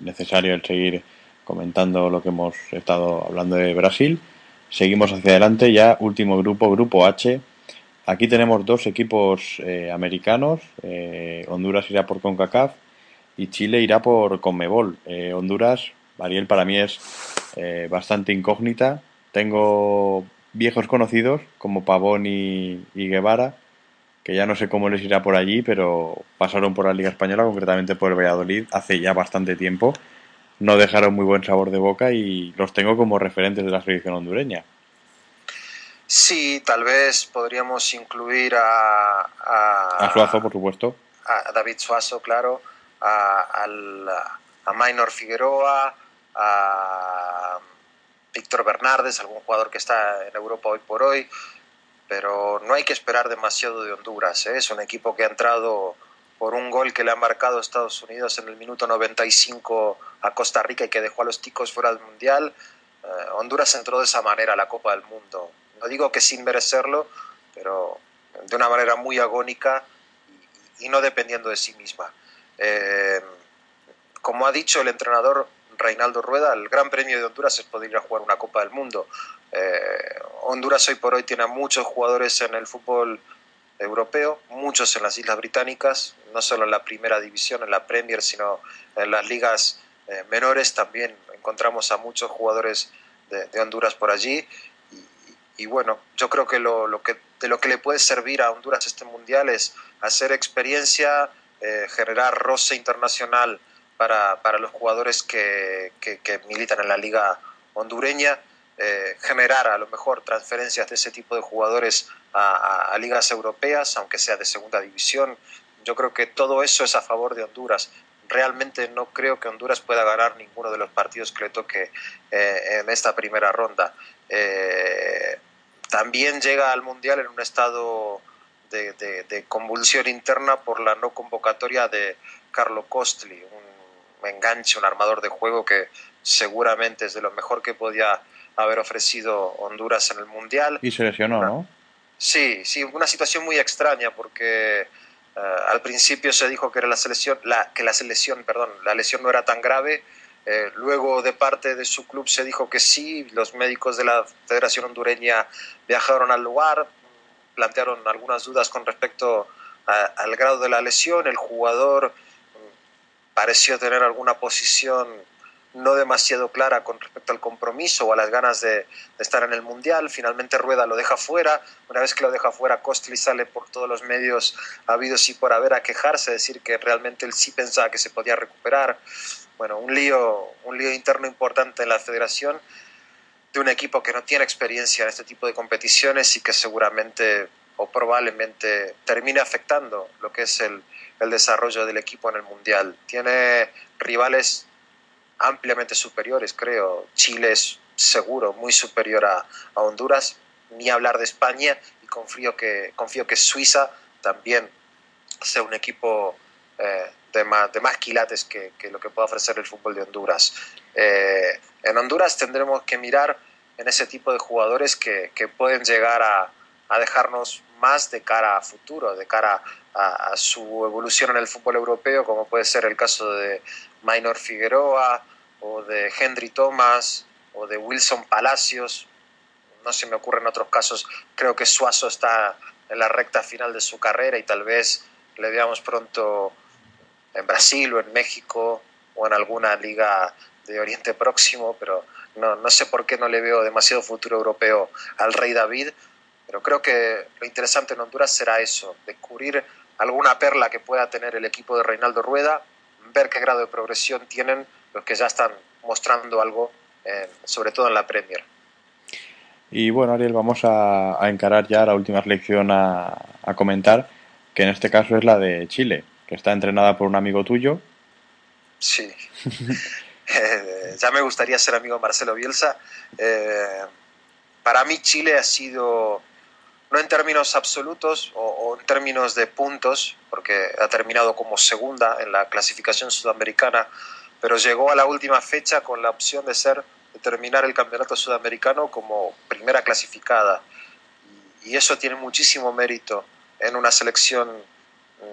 necesario el seguir comentando lo que hemos estado hablando de Brasil. Seguimos hacia adelante, ya último grupo, grupo H. Aquí tenemos dos equipos eh, americanos. Eh, Honduras irá por CONCACAF y Chile irá por CONMEBOL. Eh, Honduras, Ariel, para mí es bastante incógnita. Tengo viejos conocidos como Pavón y Guevara que ya no sé cómo les irá por allí, pero pasaron por la Liga Española, concretamente por el Valladolid, hace ya bastante tiempo. No dejaron muy buen sabor de boca y los tengo como referentes de la selección hondureña. Sí, tal vez podríamos incluir a... A, Suazo, por supuesto. A David Suazo, claro. A, a Maynor Figueroa, a Víctor Bernardes, algún jugador que está en Europa hoy por hoy pero no hay que esperar demasiado de Honduras. ¿eh? Es un equipo que ha entrado por un gol que le ha marcado Estados Unidos en el minuto 95 a Costa Rica y que dejó a los ticos fuera del Mundial. Eh, Honduras entró de esa manera a la Copa del Mundo. No digo que sin merecerlo, pero de una manera muy agónica y, no dependiendo de sí misma. Eh, como ha dicho el entrenador Reinaldo Rueda, el Gran Premio de Honduras es poder ir a jugar una Copa del Mundo. Eh, Honduras hoy por hoy tiene muchos jugadores en el fútbol europeo, muchos en las Islas Británicas, no solo en la primera división, en la Premier, sino en las ligas eh, menores también encontramos a muchos jugadores de, Honduras por allí. Y, bueno, yo creo que, lo, que de lo que le puede servir a Honduras este mundial es hacer experiencia, eh, generar roce internacional para, para los jugadores que, militan en la liga hondureña eh, generar a lo mejor transferencias de ese tipo de jugadores a, ligas europeas, aunque sea de segunda división. Yo creo que todo eso es a favor de Honduras. Realmente no creo que Honduras pueda ganar ninguno de los partidos que le toque eh, en esta primera ronda. Eh, también llega al Mundial en un estado de, de, convulsión interna por la no convocatoria de Carlo Costli, un enganche, un armador de juego que seguramente es de lo mejor que podía haber ofrecido Honduras en el Mundial. Y se lesionó, ¿no? Sí, sí, una situación muy extraña porque eh, al principio se dijo que era la selección, la, que la selección, perdón, la lesión no era tan grave. Eh, luego de parte de su club se dijo que sí, los médicos de la Federación Hondureña viajaron al lugar, plantearon algunas dudas con respecto al grado de la lesión, el jugador mm, pareció tener alguna posición no demasiado clara con respecto al compromiso o a las ganas de, estar en el Mundial. Finalmente Rueda lo deja fuera. Una vez que lo deja fuera, Costly sale por todos los medios habidos y por haber a quejarse, decir que realmente él sí pensaba que se podía recuperar. Bueno, un lío, un lío interno importante en la federación de un equipo que no tiene experiencia en este tipo de competiciones y que seguramente o probablemente termine afectando lo que es el, el desarrollo del equipo en el Mundial. Tiene rivales ampliamente superiores, creo. Chile es seguro muy superior a, Honduras, ni hablar de España, y confío que, confío que Suiza también sea un equipo eh, de, más, de más quilates que, lo que pueda ofrecer el fútbol de Honduras. Eh, en Honduras tendremos que mirar en ese tipo de jugadores que, pueden llegar a, dejarnos más de cara a futuro, de cara a, a, su evolución en el fútbol europeo, como puede ser el caso de Minor Figueroa, o de Henry Thomas o de Wilson Palacios. No se me ocurren otros casos. Creo que Suazo está en la recta final de su carrera y tal vez le veamos pronto en Brasil o en México o en alguna liga de Oriente Próximo, pero no, no sé por qué no le veo demasiado futuro europeo al Rey David, pero creo que lo interesante en Honduras será eso, descubrir alguna perla que pueda tener el equipo de Reinaldo Rueda, ver qué grado de progresión tienen los que ya están mostrando algo, sobre todo en la Premier. Y bueno, Ariel, vamos a, encarar ya la última selección a, comentar, que en este caso es la de Chile, que está entrenada por un amigo tuyo. Sí. Eh, ya me gustaría ser amigo de Marcelo Bielsa. Eh, para mí Chile ha sido, no en términos absolutos o, o, en términos de puntos, porque ha terminado como segunda en la clasificación sudamericana, pero llegó a la última fecha con la opción de ser de terminar el campeonato sudamericano como primera clasificada y eso tiene muchísimo mérito en una selección mm,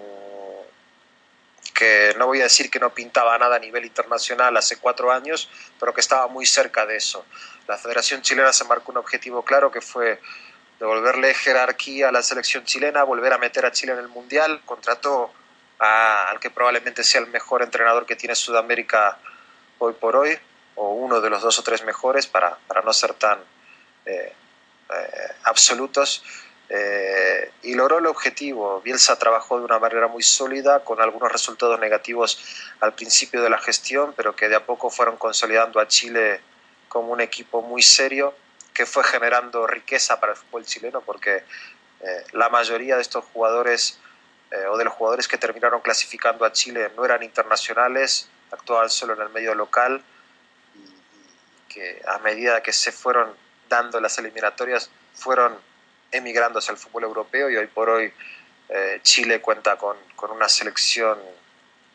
que no voy a decir que no pintaba nada a nivel internacional hace cuatro años, pero que estaba muy cerca de eso. La Federación Chilena se marcó un objetivo claro que fue devolverle jerarquía a la selección chilena, volver a meter a Chile en el Mundial, contrató al que probablemente sea el mejor entrenador que tiene Sudamérica hoy por hoy, o uno de los dos o tres mejores para, para no ser tan eh, eh, absolutos. Eh, y logró el objetivo. Bielsa trabajó de una manera muy sólida, con algunos resultados negativos al principio de la gestión, pero que de a poco fueron consolidando a Chile como un equipo muy serio, que fue generando riqueza para el fútbol chileno, porque la mayoría de estos jugadores eh, o de los jugadores que terminaron clasificando a Chile no eran internacionales, actuaban solo en el medio local y, que a medida que se fueron dando las eliminatorias fueron emigrando hacia el fútbol europeo y hoy por hoy eh, Chile cuenta con, con, una selección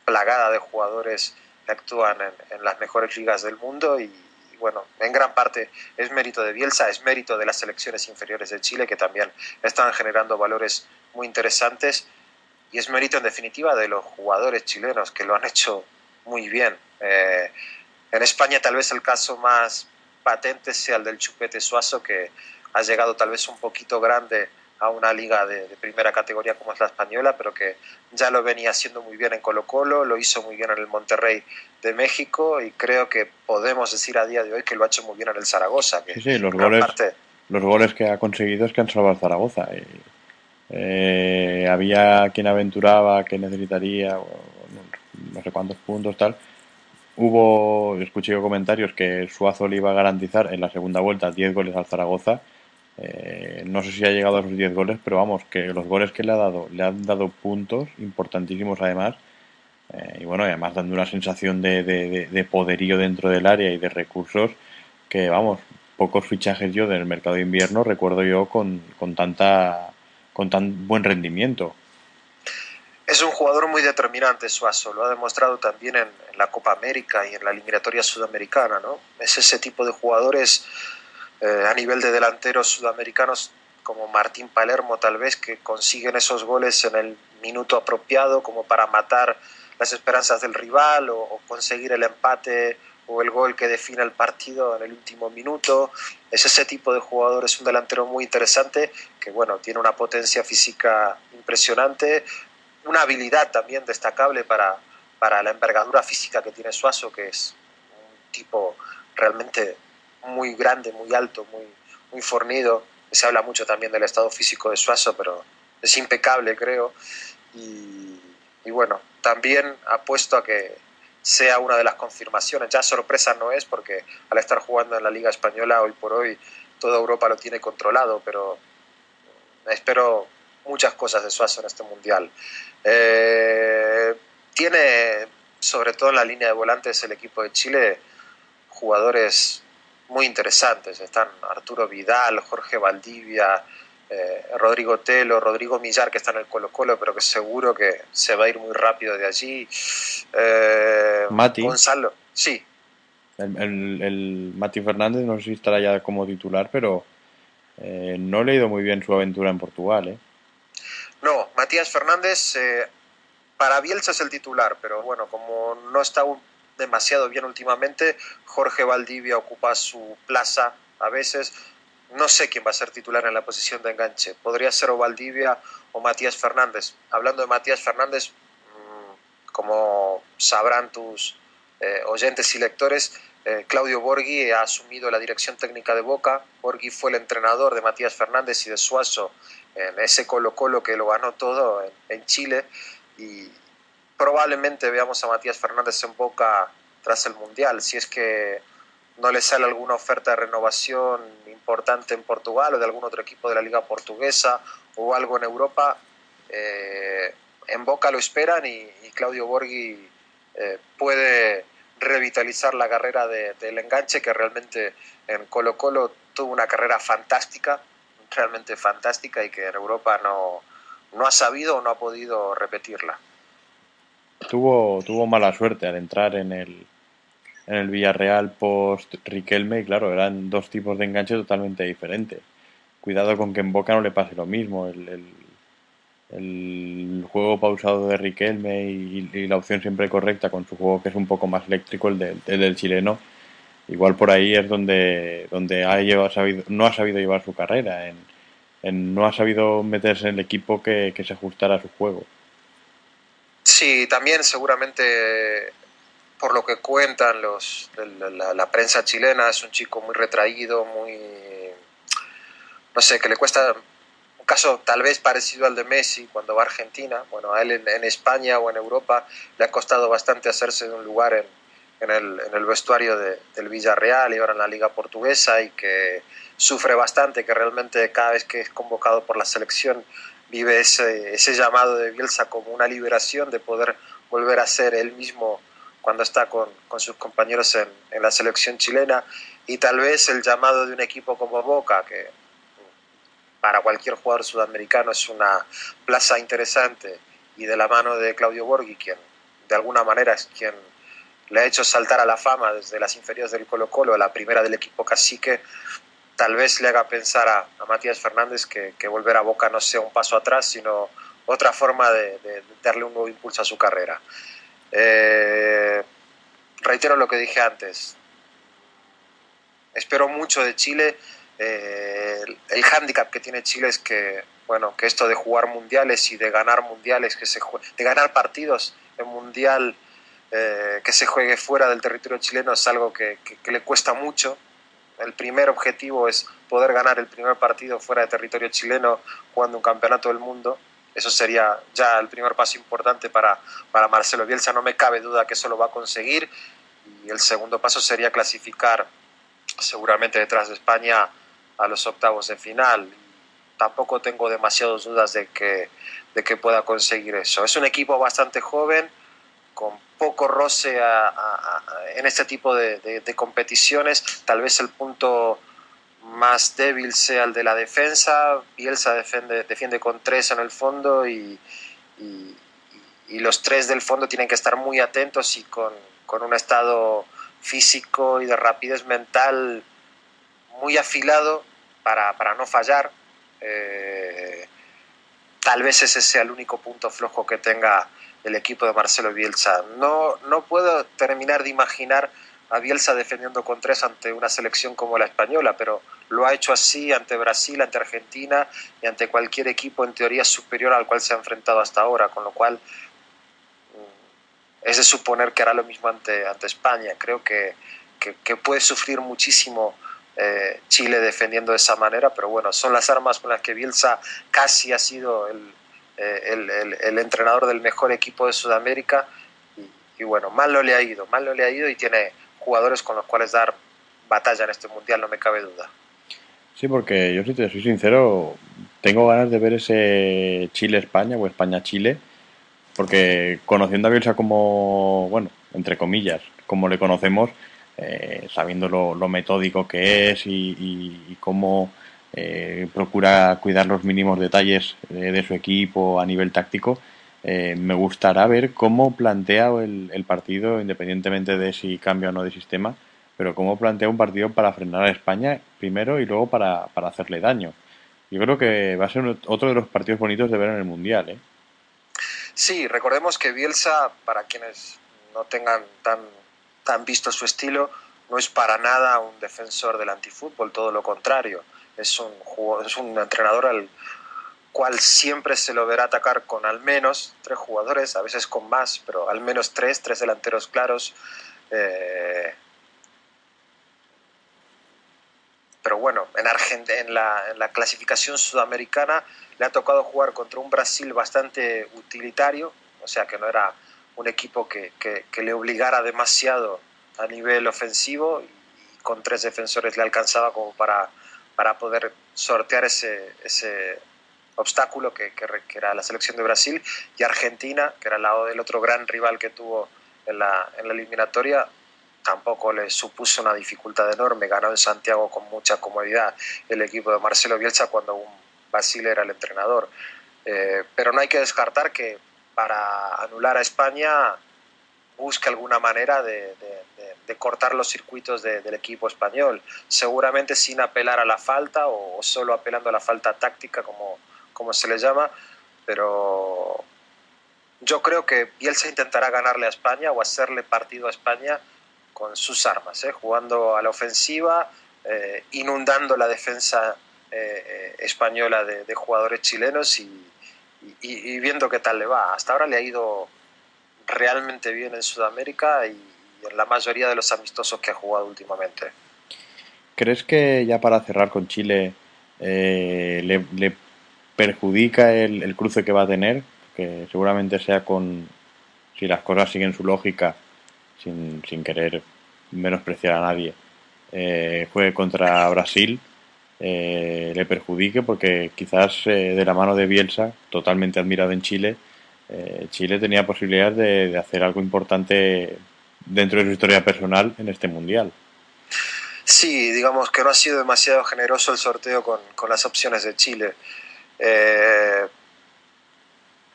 plagada de jugadores que actúan en, en las mejores ligas del mundo y, bueno, en gran parte es mérito de Bielsa, es mérito de las selecciones inferiores de Chile que también están generando valores muy interesantes y es mérito en definitiva de los jugadores chilenos que lo han hecho muy bien. Eh, en España tal vez el caso más patente sea el del Chupete Suazo, que ha llegado tal vez un poquito grande a una liga de, primera categoría como es la española, pero que ya lo venía haciendo muy bien en Colo Colo, lo hizo muy bien en el Monterrey de México y creo que podemos decir a día de hoy que lo ha hecho muy bien en el Zaragoza. sí, sí, los goles, los goles que ha conseguido es que han salvado al Zaragoza. Y eh, había quien aventuraba que necesitaría no, sé cuántos puntos tal hubo, escuché comentarios que Suazo le iba a garantizar en la segunda vuelta 10 goles al Zaragoza. Eh, no sé si ha llegado a esos 10 goles, pero vamos, que los goles que le ha dado, le han dado puntos importantísimos además. Eh, y bueno, además dando una sensación de, de, poderío dentro del área y de recursos que, vamos, pocos fichajes yo del mercado de invierno recuerdo yo con, con tanta con tan buen rendimiento. Es un jugador muy determinante, Suazo, lo ha demostrado también en, la Copa América y en la eliminatoria sudamericana, ¿no? Es ese tipo de jugadores eh, a nivel de delanteros sudamericanos como Martín Palermo tal vez que consiguen esos goles en el minuto apropiado como para matar las esperanzas del rival o conseguir el empate o el gol que define el partido en el último minuto. Es ese tipo de jugador, es un delantero muy interesante que bueno, tiene una potencia física impresionante, una habilidad también destacable para, para la envergadura física que tiene Suazo, que es un tipo realmente muy grande, muy alto, muy, muy fornido. Se habla mucho también del estado físico de Suazo, pero es impecable, creo. Y, y bueno, también apuesto a que sea una de las confirmaciones. Ya sorpresa no es porque al estar jugando en la Liga Española hoy por hoy toda Europa lo tiene controlado, pero espero muchas cosas de Suazo en este Mundial. Eh, tiene, sobre todo en la línea de volantes, el equipo de Chile jugadores muy interesantes. Están Arturo Vidal, Jorge Valdivia, eh, Rodrigo Telo, Rodrigo Millar, que está en el Colo Colo, pero que seguro que se va a ir muy rápido de allí. Eh, Mati. Gonzalo, sí. El, Mati Fernández no sé si estará ya como titular, pero eh, no he leído muy bien su aventura en Portugal. ¿eh? No, Matías Fernández para Bielsa es el titular, pero bueno, como no está demasiado bien últimamente, Jorge Valdivia ocupa su plaza a veces no sé quién va a ser titular en la posición de enganche. Podría ser o Valdivia o Matías Fernández. Hablando de Matías Fernández, mm, como sabrán tus eh, oyentes y lectores, eh, Claudio Borghi ha asumido la dirección técnica de Boca. Borghi fue el entrenador de Matías Fernández y de Suazo en ese Colo Colo que lo ganó todo en Chile. Y probablemente veamos a Matías Fernández en Boca tras el Mundial, si es que no le sale alguna oferta de renovación importante en Portugal o de algún otro equipo de la liga portuguesa o algo en Europa, eh, en Boca lo esperan y, Claudio Borghi eh, puede revitalizar la carrera del enganche que realmente en Colo Colo tuvo una carrera fantástica, realmente fantástica y que en Europa no, no ha sabido o no ha podido repetirla. Tuvo, tuvo mala suerte al entrar en el, en el Villarreal post Riquelme y claro, eran dos tipos de enganche totalmente diferentes. Cuidado con que en Boca no le pase lo mismo. El, el, juego pausado de Riquelme y, la opción siempre correcta con su juego que es un poco más eléctrico, el, del chileno, igual por ahí es donde, donde ha llevado, sabido, no ha sabido llevar su carrera, en, no ha sabido meterse en el equipo que, que se ajustara a su juego. Sí, también seguramente por lo que cuentan los, la, prensa chilena, es un chico muy retraído, muy, no sé, que le cuesta un caso tal vez parecido al de Messi cuando va a Argentina. Bueno, a él en, España o en Europa le ha costado bastante hacerse de un lugar en, en el, vestuario del Villarreal y ahora en la Liga Portuguesa y que sufre bastante, que realmente cada vez que es convocado por la selección vive ese, ese llamado de Bielsa como una liberación de poder volver a ser él mismo cuando está con, con sus compañeros en, en, la selección chilena y tal vez el llamado de un equipo como Boca, que para cualquier jugador sudamericano es una plaza interesante y de la mano de Claudio Borghi, quien de alguna manera es quien le ha hecho saltar a la fama desde las inferiores del Colo Colo a la primera del equipo cacique, tal vez le haga pensar a, a Matías Fernández que, volver a Boca no sea un paso atrás, sino otra forma de darle un nuevo impulso a su carrera. Eh, reitero lo que dije antes. Espero mucho de Chile. Eh, el, hándicap que tiene Chile es que, bueno, que esto de jugar mundiales y de ganar mundiales, que se de ganar partidos en mundial eh, que se juegue fuera del territorio chileno es algo que, que, le cuesta mucho. El primer objetivo es poder ganar el primer partido fuera de territorio chileno jugando un campeonato del mundo eso sería ya el primer paso importante para, para Marcelo Bielsa. No me cabe duda que eso lo va a conseguir y el segundo paso sería clasificar seguramente detrás de España a los octavos de final. Tampoco tengo demasiadas dudas de que, de que pueda conseguir eso. Es un equipo bastante joven, con poco roce en este tipo de, competiciones. Tal vez el punto más débil sea el de la defensa. Bielsa defiende, defiende con tres en el fondo y, y, los tres del fondo tienen que estar muy atentos y con, con un estado físico y de rapidez mental muy afilado para, para no fallar. Eh, tal vez ese sea el único punto flojo que tenga el equipo de Marcelo Bielsa. No, no puedo terminar de imaginar a Bielsa defendiendo con tres ante una selección como la española, pero lo ha hecho así ante Brasil, ante Argentina y ante cualquier equipo en teoría superior al cual se ha enfrentado hasta ahora, con lo cual mm, es de suponer que hará lo mismo ante, España. Creo que, que puede sufrir muchísimo eh, Chile defendiendo de esa manera, pero bueno, son las armas con las que Bielsa casi ha sido el, eh, el, entrenador del mejor equipo de Sudamérica y, bueno, mal lo le ha ido, mal lo le ha ido y tiene jugadores con los cuales dar batalla en este mundial, no me cabe duda. Sí, porque yo si te soy sincero, tengo ganas de ver ese Chile-España o España-Chile, porque conociendo a Bielsa como, bueno, entre comillas, como le conocemos, eh, sabiendo lo, metódico que es y, cómo eh, procura cuidar los mínimos detalles de, su equipo a nivel táctico, eh, me gustará ver cómo plantea el, partido, independientemente de si cambia o no de sistema, pero cómo plantea un partido para frenar a España primero y luego para, para hacerle daño. Yo creo que va a ser otro de los partidos bonitos de ver en el Mundial. ¿eh? Sí, recordemos que Bielsa, para quienes no tengan tan tan visto su estilo, no es para nada un defensor del antifútbol, todo lo contrario. Es un, es un entrenador al cual siempre se lo verá atacar con al menos tres jugadores, a veces con más, pero al menos tres, tres delanteros claros. Eh, pero bueno, en, en, la, clasificación sudamericana le ha tocado jugar contra un Brasil bastante utilitario, o sea que no era un equipo que, que, le obligara demasiado a nivel ofensivo y con tres defensores le alcanzaba como para, para poder sortear ese obstáculo que, que, era la selección de Brasil y Argentina, que era el, lado del otro gran rival que tuvo en la, en la eliminatoria, tampoco le supuso una dificultad enorme. Ganó en Santiago con mucha comodidad el equipo de Marcelo Bielsa cuando un Brasil era el entrenador. Eh, pero no hay que descartar que para anular a España busque alguna manera de, cortar los circuitos del equipo español, seguramente sin apelar a la falta o, solo apelando a la falta táctica, como, como se le llama, pero yo creo que Bielsa intentará ganarle a España o hacerle partido a España con sus armas, ¿eh? jugando a la ofensiva, eh, inundando la defensa eh, española de, jugadores chilenos y, y, viendo qué tal le va. Hasta ahora le ha ido realmente bien en Sudamérica y en la mayoría de los amistosos que ha jugado últimamente. ¿Crees que ya para cerrar con Chile eh, le, perjudica el, cruce que va a tener? Que seguramente sea con, si las cosas siguen su lógica, sin, sin querer menospreciar a nadie, eh, juegue contra Brasil eh, le perjudique porque quizás eh, de la mano de Bielsa, totalmente admirado en Chile, eh, Chile tenía posibilidad de, hacer algo importante dentro de su historia personal en este mundial. Sí, digamos que no ha sido demasiado generoso el sorteo con, con las opciones de Chile.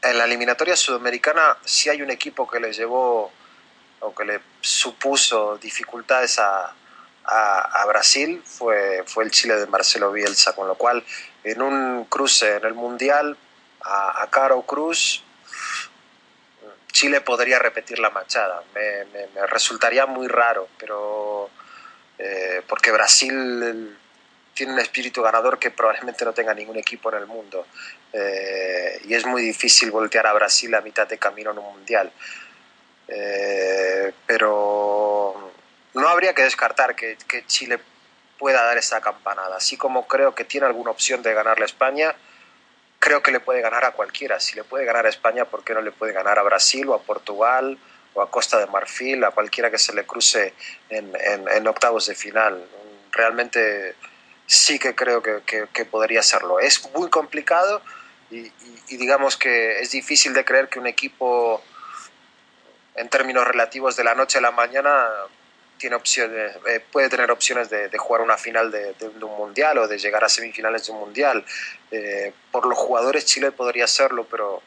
En la eliminatoria sudamericana sí hay un equipo que le llevó o que le supuso dificultades a, a, Brasil fue, fue el Chile de Marcelo Bielsa, con lo cual en un cruce en el Mundial a, Caro Cruz, Chile podría repetir la machada. Me, resultaría muy raro, pero eh, porque Brasil tiene un espíritu ganador que probablemente no tenga ningún equipo en el mundo. Eh, y es muy difícil voltear a Brasil a mitad de camino en un mundial. Eh, pero no habría que descartar que, Chile pueda dar esa campanada. Así como creo que tiene alguna opción de ganarle a España, creo que le puede ganar a cualquiera. Si le puede ganar a España, ¿por qué no le puede ganar a Brasil o a Portugal o a Costa de Marfil, a cualquiera que se le cruce en, en, octavos de final. Realmente sí que creo que, que, podría serlo. Es muy complicado y, digamos que es difícil de creer que un equipo en términos relativos de la noche a la mañana tiene opciones, eh, puede tener opciones de, jugar una final de, un mundial o de llegar a semifinales de un mundial. Eh, por los jugadores Chile podría hacerlo, pero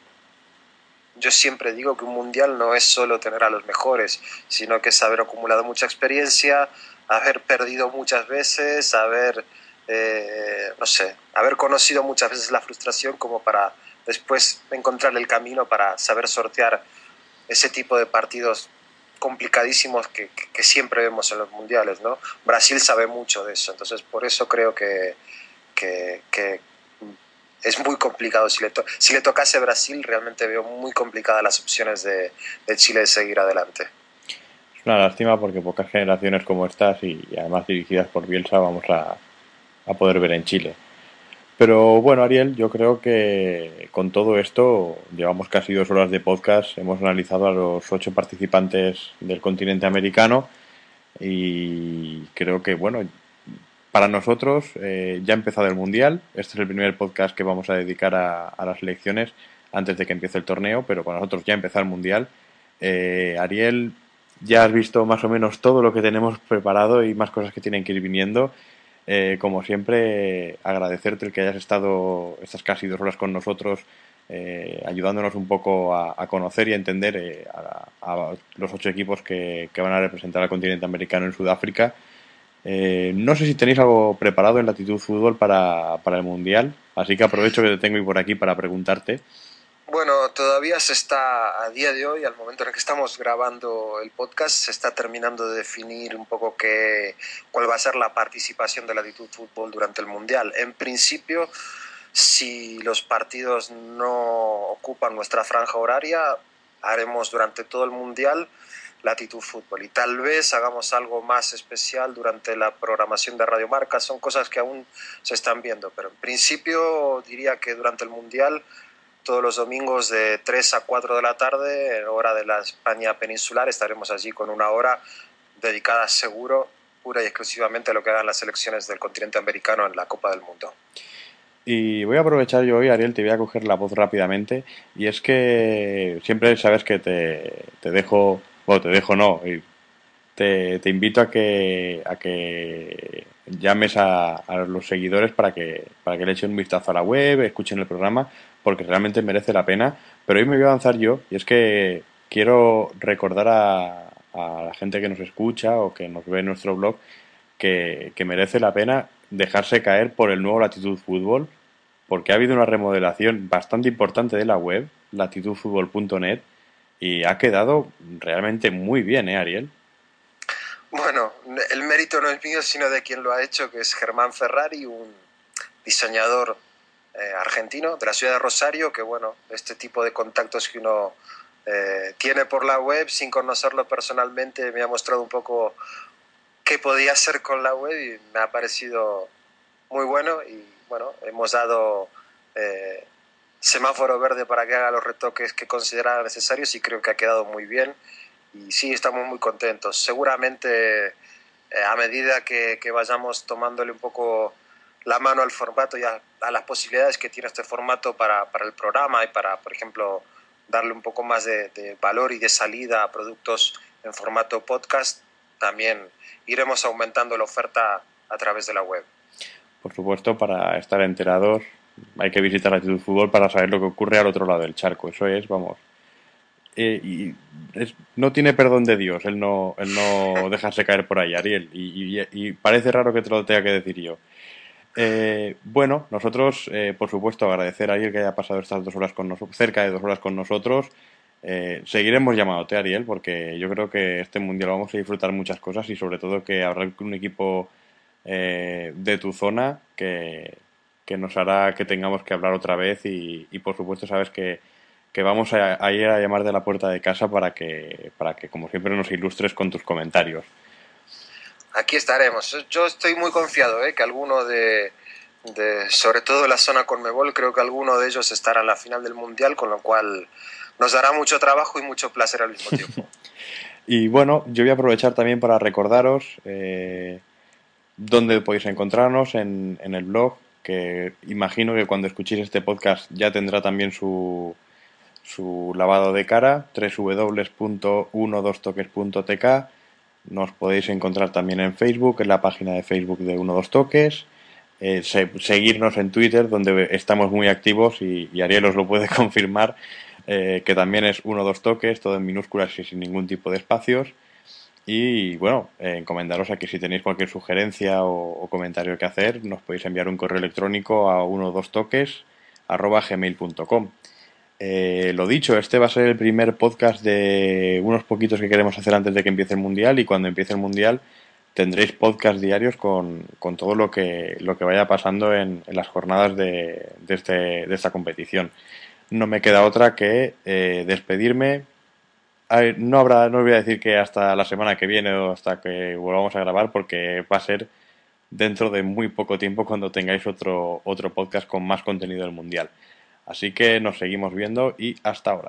yo siempre digo que un mundial no es solo tener a los mejores, sino que es haber acumulado mucha experiencia, haber perdido muchas veces, haber, eh, no sé, haber conocido muchas veces la frustración como para después encontrar el camino para saber sortear ese tipo de partidos complicadísimos que, siempre vemos en los mundiales, ¿no? Brasil sabe mucho de eso, entonces por eso creo que, es muy complicado. Si le, si le tocase Brasil, realmente veo muy complicadas las opciones de, Chile de seguir adelante. Es una lástima porque pocas generaciones como estas y, además dirigidas por Bielsa vamos a, a poder ver en Chile. Pero bueno, Ariel, yo creo que con todo esto llevamos casi dos horas de podcast. Hemos analizado a los ocho participantes del continente americano y creo que, bueno, para nosotros eh, ya ha empezado el Mundial. Este es el primer podcast que vamos a dedicar a, las elecciones antes de que empiece el torneo, pero para nosotros ya ha empezado el Mundial. Eh, Ariel, ya has visto más o menos todo lo que tenemos preparado y más cosas que tienen que ir viniendo. Eh, como siempre, agradecerte el que hayas estado estas casi dos horas con nosotros, eh, ayudándonos un poco a, conocer y a entender eh, a, los ocho equipos que, van a representar al continente americano en Sudáfrica. no sé si tenéis algo preparado en Latitud Fútbol para, para el Mundial, así que aprovecho que te tengo por aquí para preguntarte. Bueno, todavía se está, a día de hoy, al momento en el que estamos grabando el podcast, se está terminando de definir un poco qué, cuál va a ser la participación de la Latitud Fútbol durante el Mundial. En principio, si los partidos no ocupan nuestra franja horaria, haremos durante todo el Mundial Latitud Fútbol y tal vez hagamos algo más especial durante la programación de Radio Marca. Son cosas que aún se están viendo, pero en principio diría que durante el Mundial todos los domingos de 3 a 4 de la tarde, en hora de la España peninsular, estaremos allí con una hora dedicada seguro, pura y exclusivamente a lo que hagan las selecciones del continente americano en la Copa del Mundo. Y voy a aprovechar yo hoy, Ariel, te voy a coger la voz rápidamente. Y es que siempre sabes que te, te dejo, bueno, te dejo no, te, te, invito a que, a que llames a, a, los seguidores para que, para que le echen un vistazo a la web, escuchen el programa, porque realmente merece la pena. Pero hoy me voy a avanzar yo y es que quiero recordar a, la gente que nos escucha o que nos ve en nuestro blog que, merece la pena dejarse caer por el nuevo Latitud Fútbol, porque ha habido una remodelación bastante importante de la web, latitudfutbol.net, y ha quedado realmente muy bien, ¿eh, Ariel? Bueno, el mérito no es mío, sino de quien lo ha hecho, que es Germán Ferrari, un diseñador eh, argentino de la ciudad de Rosario, que bueno, este tipo de contactos que uno eh, tiene por la web sin conocerlo personalmente me ha mostrado un poco qué podía hacer con la web y me ha parecido muy bueno y bueno, hemos dado eh, semáforo verde para que haga los retoques que consideraba necesarios y creo que ha quedado muy bien y sí, estamos muy contentos. Seguramente a medida que, que vayamos tomándole un poco la mano al formato y a, las posibilidades que tiene este formato para, para, el programa y para, por ejemplo, darle un poco más de, valor y de salida a productos en formato podcast, también iremos aumentando la oferta a través de la web. Por supuesto, para estar enterados hay que visitar Actitud Fútbol para saber lo que ocurre al otro lado del charco. Eso es, vamos. Eh, y no tiene perdón de Dios el no, el no dejarse caer por ahí, Ariel. Y, parece raro que te lo tenga que decir yo. Eh, bueno, nosotros, eh, por supuesto, agradecer a Ariel que haya pasado estas dos horas con nosotros, cerca de dos horas con nosotros. Eh, seguiremos llamándote, Ariel, porque yo creo que este mundial vamos a disfrutar muchas cosas y sobre todo que habrá un equipo de tu zona que, nos hará que tengamos que hablar otra vez y, por supuesto sabes que, vamos a, a, ir a llamar de la puerta de casa para que, para que, como siempre, nos ilustres con tus comentarios aquí estaremos. Yo estoy muy confiado ¿eh? que alguno de, sobre todo la zona Conmebol, creo que alguno de ellos estará en la final del Mundial, con lo cual nos dará mucho trabajo y mucho placer al mismo tiempo. Y bueno, yo voy a aprovechar también para recordaros eh, dónde podéis encontrarnos en, en el blog, que imagino que cuando escuchéis este podcast ya tendrá también su, su lavado de cara, www.12toques.tk. Nos podéis encontrar también en Facebook, en la página de Facebook de 12 Toques. Eh, seguirnos en Twitter, donde estamos muy activos y, Ariel os lo puede confirmar, eh, que también es 12 Toques, todo en minúsculas y sin ningún tipo de espacios. Y bueno, eh, encomendaros a que si tenéis cualquier sugerencia o, comentario que hacer, nos podéis enviar un correo electrónico a 12 toques gmail.com. Eh, lo dicho, este va a ser el primer podcast de unos poquitos que queremos hacer antes de que empiece el Mundial y cuando empiece el Mundial tendréis podcast diarios con, todo lo que, lo que vaya pasando en, las jornadas de, este, de, esta competición. No me queda otra que eh, despedirme. no habrá, no os voy a decir que hasta la semana que viene o hasta que volvamos a grabar porque va a ser dentro de muy poco tiempo cuando tengáis otro, otro podcast con más contenido del Mundial. Así que nos seguimos viendo y hasta ahora.